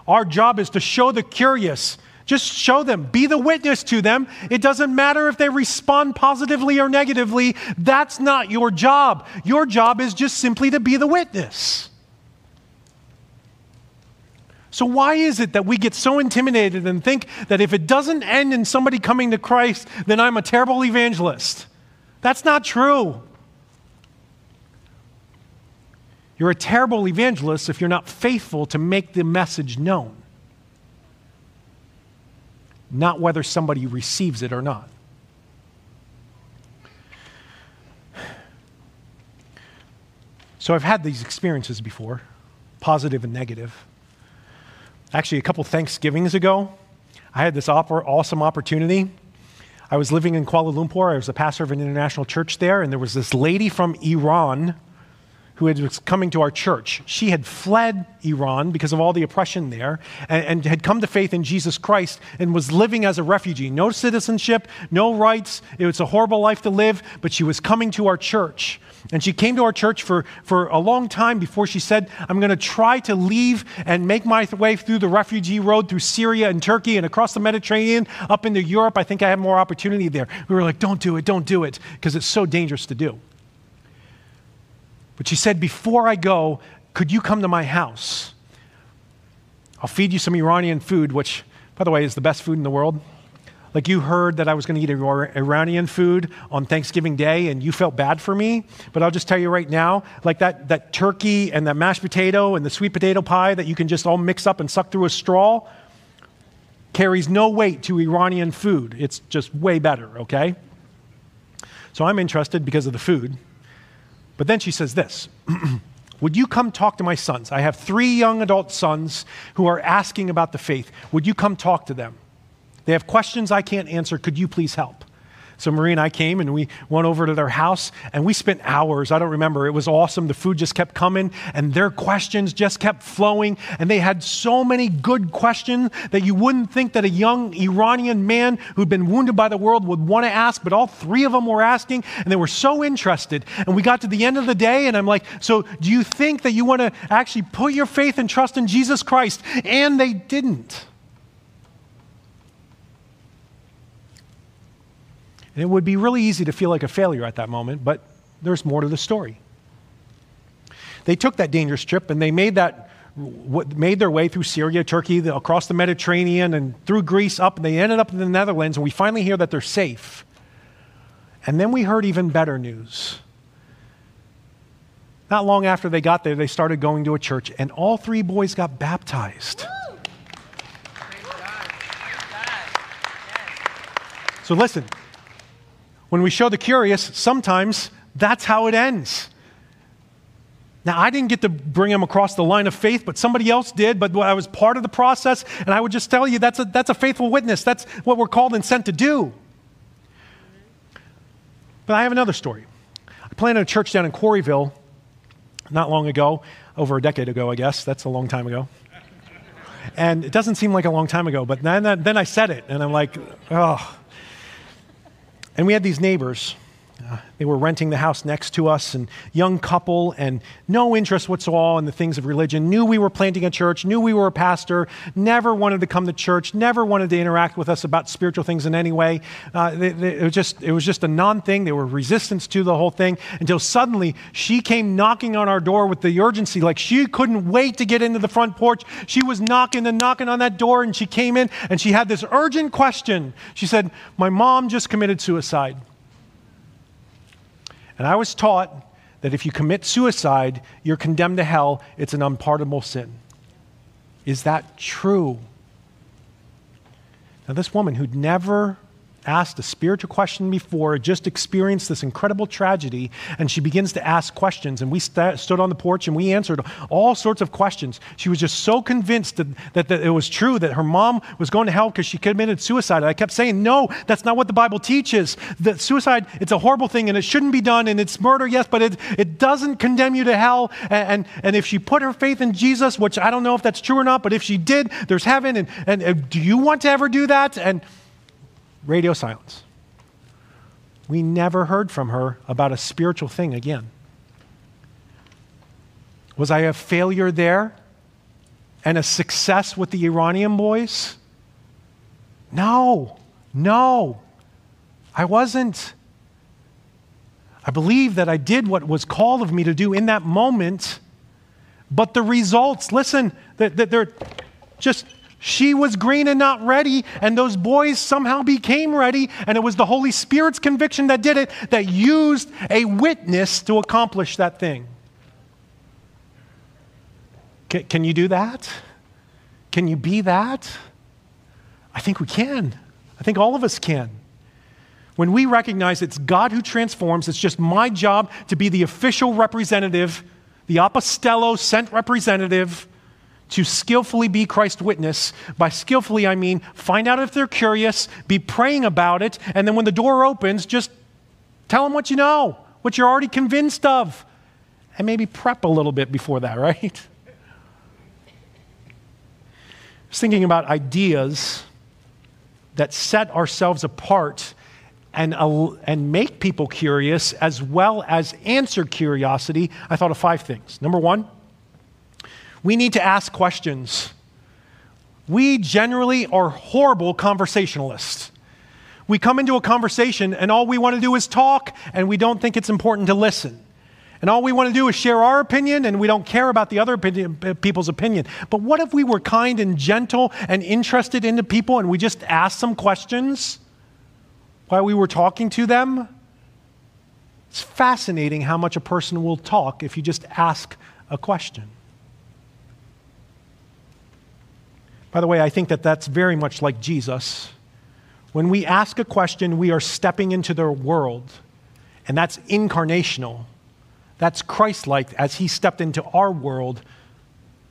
Our job is to show the curious. Just show them, be the witness to them. It doesn't matter if they respond positively or negatively. That's not your job. Your job is just simply to be the witness. So, why is it that we get so intimidated and think that if it doesn't end in somebody coming to Christ, then I'm a terrible evangelist? That's not true. You're a terrible evangelist if you're not faithful to make the message known, not whether somebody receives it or not. So I've had these experiences before, positive and negative. Actually, a couple Thanksgivings ago, I had this awesome opportunity. I was living in Kuala Lumpur. I was a pastor of an international church there, and there was this lady from Iran who was coming to our church. She had fled Iran because of all the oppression there and, and, had come to faith in Jesus Christ and was living as a refugee. No citizenship, no rights. It was a horrible life to live, but she was coming to our church. And she came to our church for, for a long time before she said, I'm going to try to leave and make my way through the refugee road through Syria and Turkey and across the Mediterranean up into Europe. I think I have more opportunity there. We were like, don't do it, don't do it, because it's so dangerous to do. But she said, Before I go, could you come to my house? I'll feed you some Iranian food, which, by the way, is the best food in the world. Like you heard that I was going to eat Iranian food on Thanksgiving Day and you felt bad for me. But I'll just tell you right now like that, that turkey and that mashed potato and the sweet potato pie that you can just all mix up and suck through a straw carries no weight to Iranian food. It's just way better, okay? So I'm interested because of the food. But then she says this Would you come talk to my sons? I have three young adult sons who are asking about the faith. Would you come talk to them? They have questions I can't answer. Could you please help? So Marie and I came and we went over to their house and we spent hours. I don't remember. It was awesome. The food just kept coming and their questions just kept flowing. And they had so many good questions that you wouldn't think that a young Iranian man who'd been wounded by the world would want to ask, but all three of them were asking and they were so interested. And we got to the end of the day and I'm like, so do you think that you want to actually put your faith and trust in Jesus Christ? And they didn't. And it would be really easy to feel like a failure at that moment, but there's more to the story. They took that dangerous trip and they made that made their way through Syria, Turkey, across the Mediterranean, and through Greece up, and they ended up in the Netherlands, and we finally hear that they're safe. And then we heard even better news. Not long after they got there, they started going to a church, and all three boys got baptized. So listen, when we show the curious, sometimes that's how it ends. Now, I didn't get to bring him across the line of faith, but somebody else did. But I was part of the process, and I would just tell you that's a, that's a faithful witness. That's what we're called and sent to do. But I have another story. I planted a church down in Quarryville not long ago, over a decade ago, I guess. That's a long time ago. And it doesn't seem like a long time ago, but then, then I said it, and I'm like, oh. And we had these neighbors uh, they were renting the house next to us, and young couple, and no interest whatsoever in the things of religion. Knew we were planting a church, knew we were a pastor, never wanted to come to church, never wanted to interact with us about spiritual things in any way. Uh, they, they, it, was just, it was just a non thing. They were resistance to the whole thing until suddenly she came knocking on our door with the urgency, like she couldn't wait to get into the front porch. She was knocking and knocking on that door, and she came in and she had this urgent question. She said, My mom just committed suicide. And I was taught that if you commit suicide, you're condemned to hell. It's an unpardonable sin. Is that true? Now, this woman who'd never asked a spiritual question before, just experienced this incredible tragedy, and she begins to ask questions. And we st- stood on the porch and we answered all sorts of questions. She was just so convinced that, that, that it was true that her mom was going to hell because she committed suicide. And I kept saying, no, that's not what the Bible teaches. That suicide, it's a horrible thing and it shouldn't be done, and it's murder, yes, but it, it doesn't condemn you to hell. And, and, and if she put her faith in Jesus, which I don't know if that's true or not, but if she did, there's heaven. And, and, and do you want to ever do that? And radio silence. We never heard from her about a spiritual thing again. Was I a failure there and a success with the Iranian boys? No, no, I wasn't. I believe that I did what was called of me to do in that moment, but the results, listen, they're just she was green and not ready, and those boys somehow became ready, and it was the Holy Spirit's conviction that did it that used a witness to accomplish that thing. Can, can you do that? Can you be that? I think we can. I think all of us can. When we recognize it's God who transforms, it's just my job to be the official representative, the apostello sent representative to skillfully be Christ's witness. By skillfully, I mean find out if they're curious, be praying about it, and then when the door opens, just tell them what you know, what you're already convinced of, and maybe prep a little bit before that, right? I was thinking about ideas that set ourselves apart and, and make people curious as well as answer curiosity. I thought of five things. Number one, we need to ask questions. We generally are horrible conversationalists. We come into a conversation and all we want to do is talk and we don't think it's important to listen. And all we want to do is share our opinion and we don't care about the other opinion, uh, people's opinion. But what if we were kind and gentle and interested into people and we just asked some questions while we were talking to them? It's fascinating how much a person will talk if you just ask a question. By the way, I think that that's very much like Jesus. When we ask a question, we are stepping into their world, and that's incarnational. That's Christ like as he stepped into our world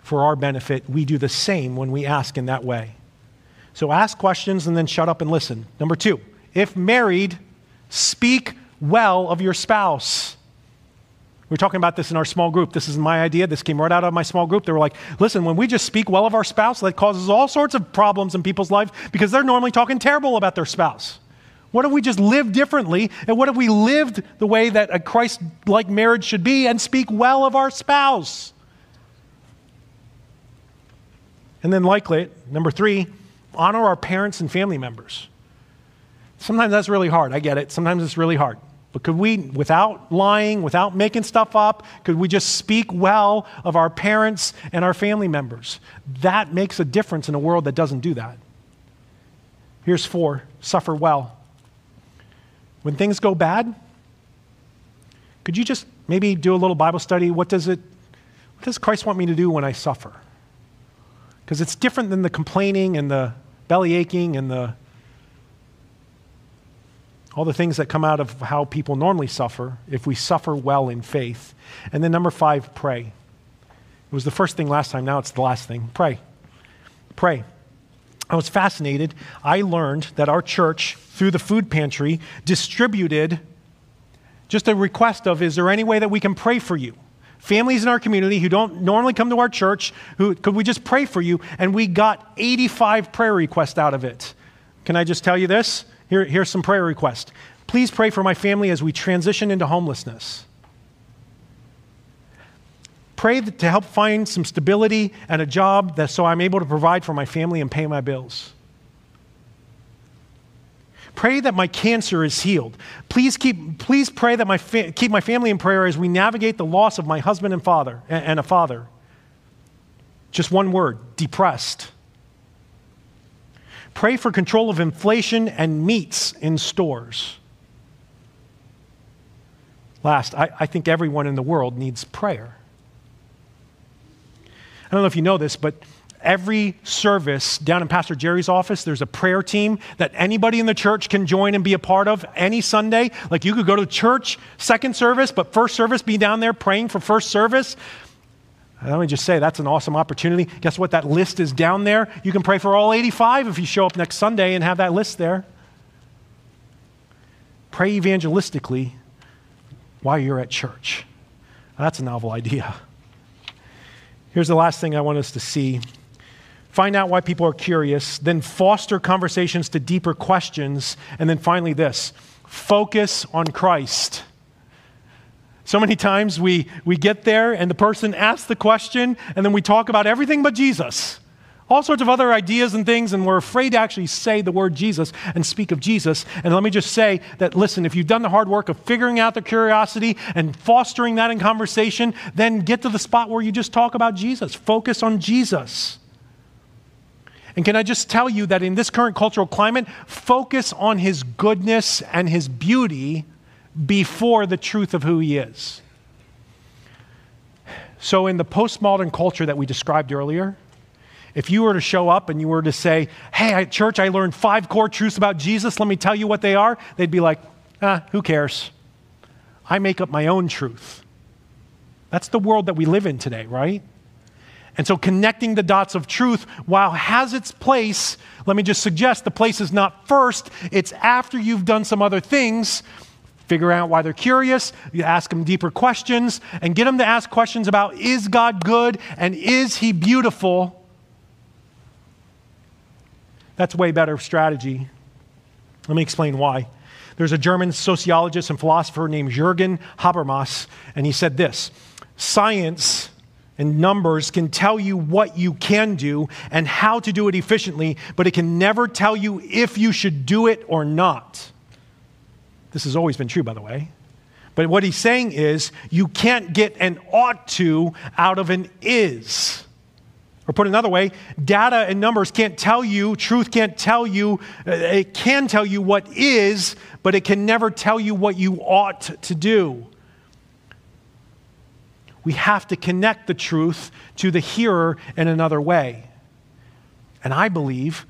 for our benefit. We do the same when we ask in that way. So ask questions and then shut up and listen. Number two, if married, speak well of your spouse. We are talking about this in our small group. This is my idea. This came right out of my small group. They were like, listen, when we just speak well of our spouse, that causes all sorts of problems in people's lives because they're normally talking terrible about their spouse. What if we just live differently? And what if we lived the way that a Christ like marriage should be and speak well of our spouse? And then, likely, number three, honor our parents and family members. Sometimes that's really hard. I get it. Sometimes it's really hard. But could we, without lying, without making stuff up, could we just speak well of our parents and our family members? That makes a difference in a world that doesn't do that. Here's four suffer well. When things go bad, could you just maybe do a little Bible study? What does it what does Christ want me to do when I suffer? Because it's different than the complaining and the belly aching and the all the things that come out of how people normally suffer if we suffer well in faith. And then number 5, pray. It was the first thing last time, now it's the last thing. Pray. Pray. I was fascinated. I learned that our church, through the food pantry, distributed just a request of is there any way that we can pray for you? Families in our community who don't normally come to our church, who could we just pray for you? And we got 85 prayer requests out of it. Can I just tell you this? Here, here's some prayer requests. Please pray for my family as we transition into homelessness. Pray to help find some stability and a job that, so I'm able to provide for my family and pay my bills. Pray that my cancer is healed. Please, keep, please pray that my fa- keep my family in prayer as we navigate the loss of my husband and father and, and a father. Just one word depressed. Pray for control of inflation and meats in stores. Last, I, I think everyone in the world needs prayer. I don't know if you know this, but every service down in Pastor Jerry's office, there's a prayer team that anybody in the church can join and be a part of any Sunday. Like you could go to church, second service, but first service, be down there praying for first service. Let me just say, that's an awesome opportunity. Guess what? That list is down there. You can pray for all 85 if you show up next Sunday and have that list there. Pray evangelistically while you're at church. That's a novel idea. Here's the last thing I want us to see find out why people are curious, then foster conversations to deeper questions, and then finally, this focus on Christ. So many times we, we get there and the person asks the question, and then we talk about everything but Jesus all sorts of other ideas and things, and we're afraid to actually say the word Jesus and speak of Jesus. And let me just say that, listen, if you've done the hard work of figuring out the curiosity and fostering that in conversation, then get to the spot where you just talk about Jesus. Focus on Jesus. And can I just tell you that in this current cultural climate, focus on his goodness and his beauty before the truth of who he is. So, in the postmodern culture that we described earlier, if you were to show up and you were to say, Hey, at church, I learned five core truths about Jesus, let me tell you what they are, they'd be like, Ah, who cares? I make up my own truth. That's the world that we live in today, right? And so connecting the dots of truth, while has its place, let me just suggest the place is not first, it's after you've done some other things. Figure out why they're curious, you ask them deeper questions, and get them to ask questions about is God good and is he beautiful? That's way better strategy. Let me explain why. There's a German sociologist and philosopher named Jürgen Habermas, and he said this Science and numbers can tell you what you can do and how to do it efficiently, but it can never tell you if you should do it or not. This has always been true, by the way. But what he's saying is you can't get an ought to out of an is. Or put another way, data and numbers can't tell you, truth can't tell you, uh, it can tell you what is, but it can never tell you what you ought to do. We have to connect the truth to the hearer in another way. And I believe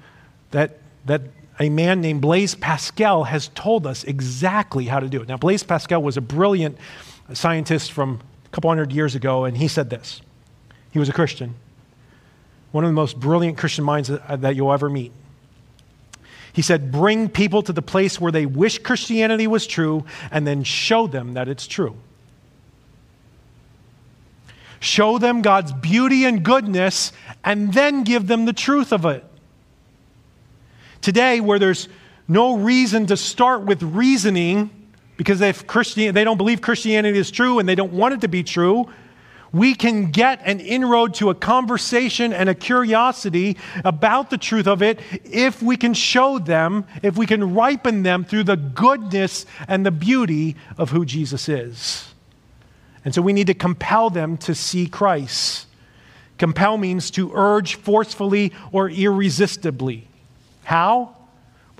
that, that a man named Blaise Pascal has told us exactly how to do it. Now, Blaise Pascal was a brilliant scientist from a couple hundred years ago, and he said this. He was a Christian, one of the most brilliant Christian minds that, you'll ever meet. He said, Bring people to the place where they wish Christianity was true and then show them that it's true. Show them God's beauty and goodness and then give them the truth of it. Today, where there's no reason to start with reasoning because if Christian, they don't believe Christianity is true and they don't want it to be true, we can get an inroad to a conversation and a curiosity about the truth of it if we can show them, if we can ripen them through the goodness and the beauty of who Jesus is. And so we need to compel them to see Christ. Compel means to urge forcefully or irresistibly. How?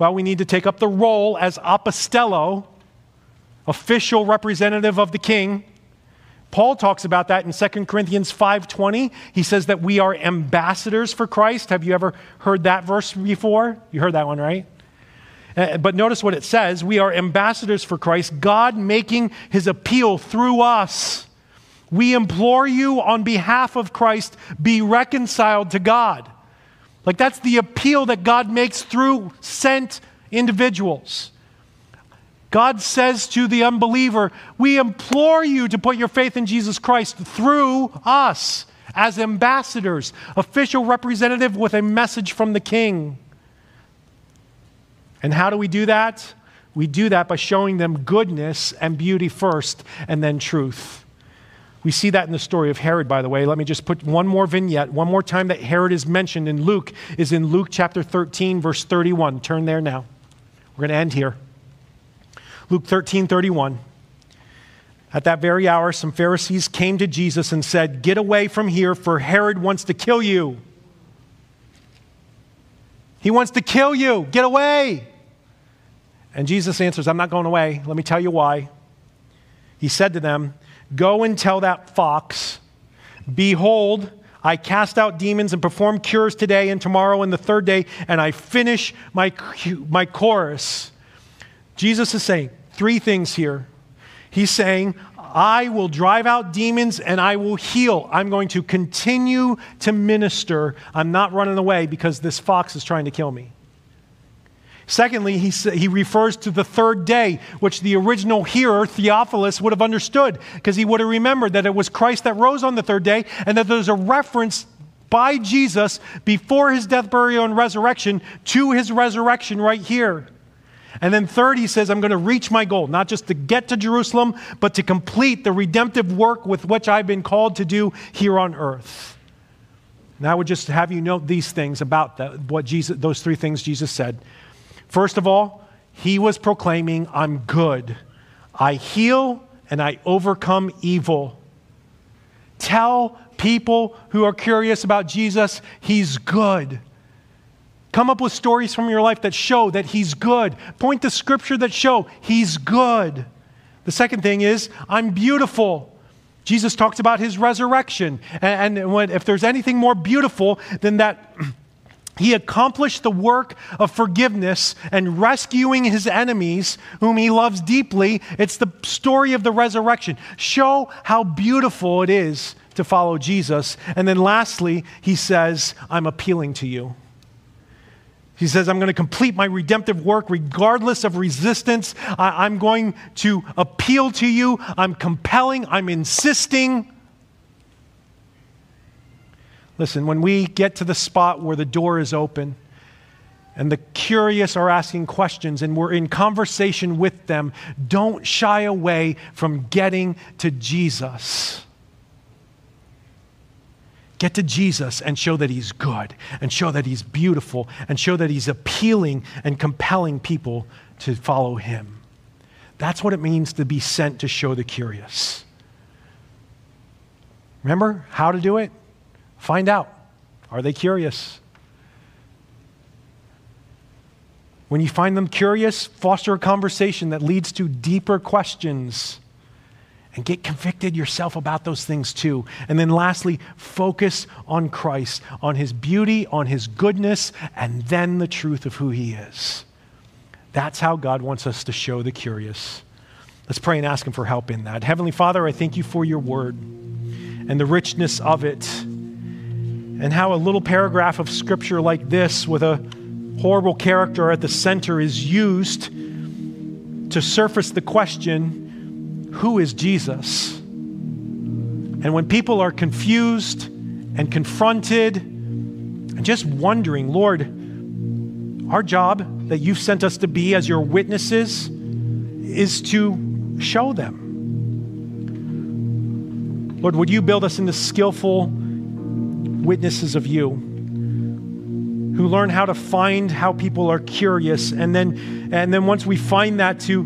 Well, we need to take up the role as apostello, official representative of the king. Paul talks about that in 2 Corinthians 5:20. He says that we are ambassadors for Christ. Have you ever heard that verse before? You heard that one, right? Uh, but notice what it says we are ambassadors for Christ, God making his appeal through us. We implore you on behalf of Christ, be reconciled to God. Like that's the appeal that God makes through sent individuals. God says to the unbeliever, We implore you to put your faith in Jesus Christ through us as ambassadors, official representative with a message from the King. And how do we do that? We do that by showing them goodness and beauty first, and then truth. We see that in the story of Herod, by the way. Let me just put one more vignette. One more time that Herod is mentioned in Luke is in Luke chapter 13, verse 31. Turn there now. We're going to end here. Luke 13, 31. At that very hour, some Pharisees came to Jesus and said, Get away from here, for Herod wants to kill you. He wants to kill you. Get away. And Jesus answers, I'm not going away. Let me tell you why. He said to them, Go and tell that fox, Behold, I cast out demons and perform cures today and tomorrow and the third day, and I finish my, my chorus. Jesus is saying three things here. He's saying, I will drive out demons and I will heal. I'm going to continue to minister. I'm not running away because this fox is trying to kill me. Secondly, he, he refers to the third day, which the original hearer, Theophilus, would have understood because he would have remembered that it was Christ that rose on the third day and that there's a reference by Jesus before his death, burial, and resurrection to his resurrection right here. And then, third, he says, I'm going to reach my goal, not just to get to Jerusalem, but to complete the redemptive work with which I've been called to do here on earth. And I would just have you note these things about that, what Jesus, those three things Jesus said. First of all, he was proclaiming, I'm good. I heal and I overcome evil. Tell people who are curious about Jesus, he's good. Come up with stories from your life that show that he's good. Point to scripture that show he's good. The second thing is, I'm beautiful. Jesus talks about his resurrection. And, and when, if there's anything more beautiful than that he accomplished the work of forgiveness and rescuing his enemies, whom he loves deeply. It's the story of the resurrection. Show how beautiful it is to follow Jesus. And then lastly, he says, I'm appealing to you. He says, I'm going to complete my redemptive work regardless of resistance. I, am going to appeal to you. I'm compelling. I'm insisting. Listen, when we get to the spot where the door is open and the curious are asking questions and we're in conversation with them, don't shy away from getting to Jesus. Get to Jesus and show that He's good, and show that He's beautiful, and show that He's appealing and compelling people to follow Him. That's what it means to be sent to show the curious. Remember how to do it? Find out. Are they curious? When you find them curious, foster a conversation that leads to deeper questions. And get convicted yourself about those things too. And then lastly, focus on Christ, on his beauty, on his goodness, and then the truth of who he is. That's how God wants us to show the curious. Let's pray and ask Him for help in that. Heavenly Father, I thank you for your word and the richness of it, and how a little paragraph of scripture like this with a horrible character at the center is used to surface the question who is Jesus? And when people are confused and confronted and just wondering, Lord, our job that you've sent us to be as your witnesses is to show them. Lord, would you build us into skillful witnesses of you who learn how to find how people are curious and then and then once we find that to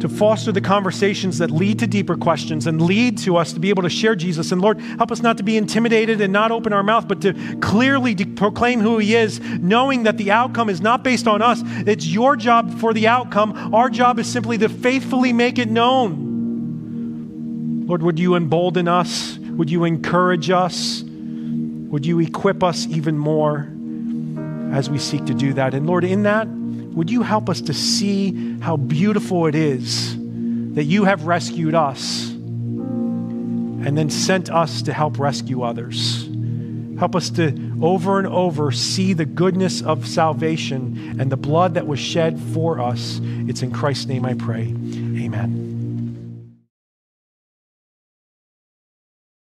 to foster the conversations that lead to deeper questions and lead to us to be able to share Jesus. And Lord, help us not to be intimidated and not open our mouth, but to clearly de- proclaim who He is, knowing that the outcome is not based on us. It's your job for the outcome. Our job is simply to faithfully make it known. Lord, would you embolden us? Would you encourage us? Would you equip us even more as we seek to do that? And Lord, in that, would you help us to see how beautiful it is that you have rescued us and then sent us to help rescue others? Help us to over and over see the goodness of salvation and the blood that was shed for us. It's in Christ's name I pray. Amen.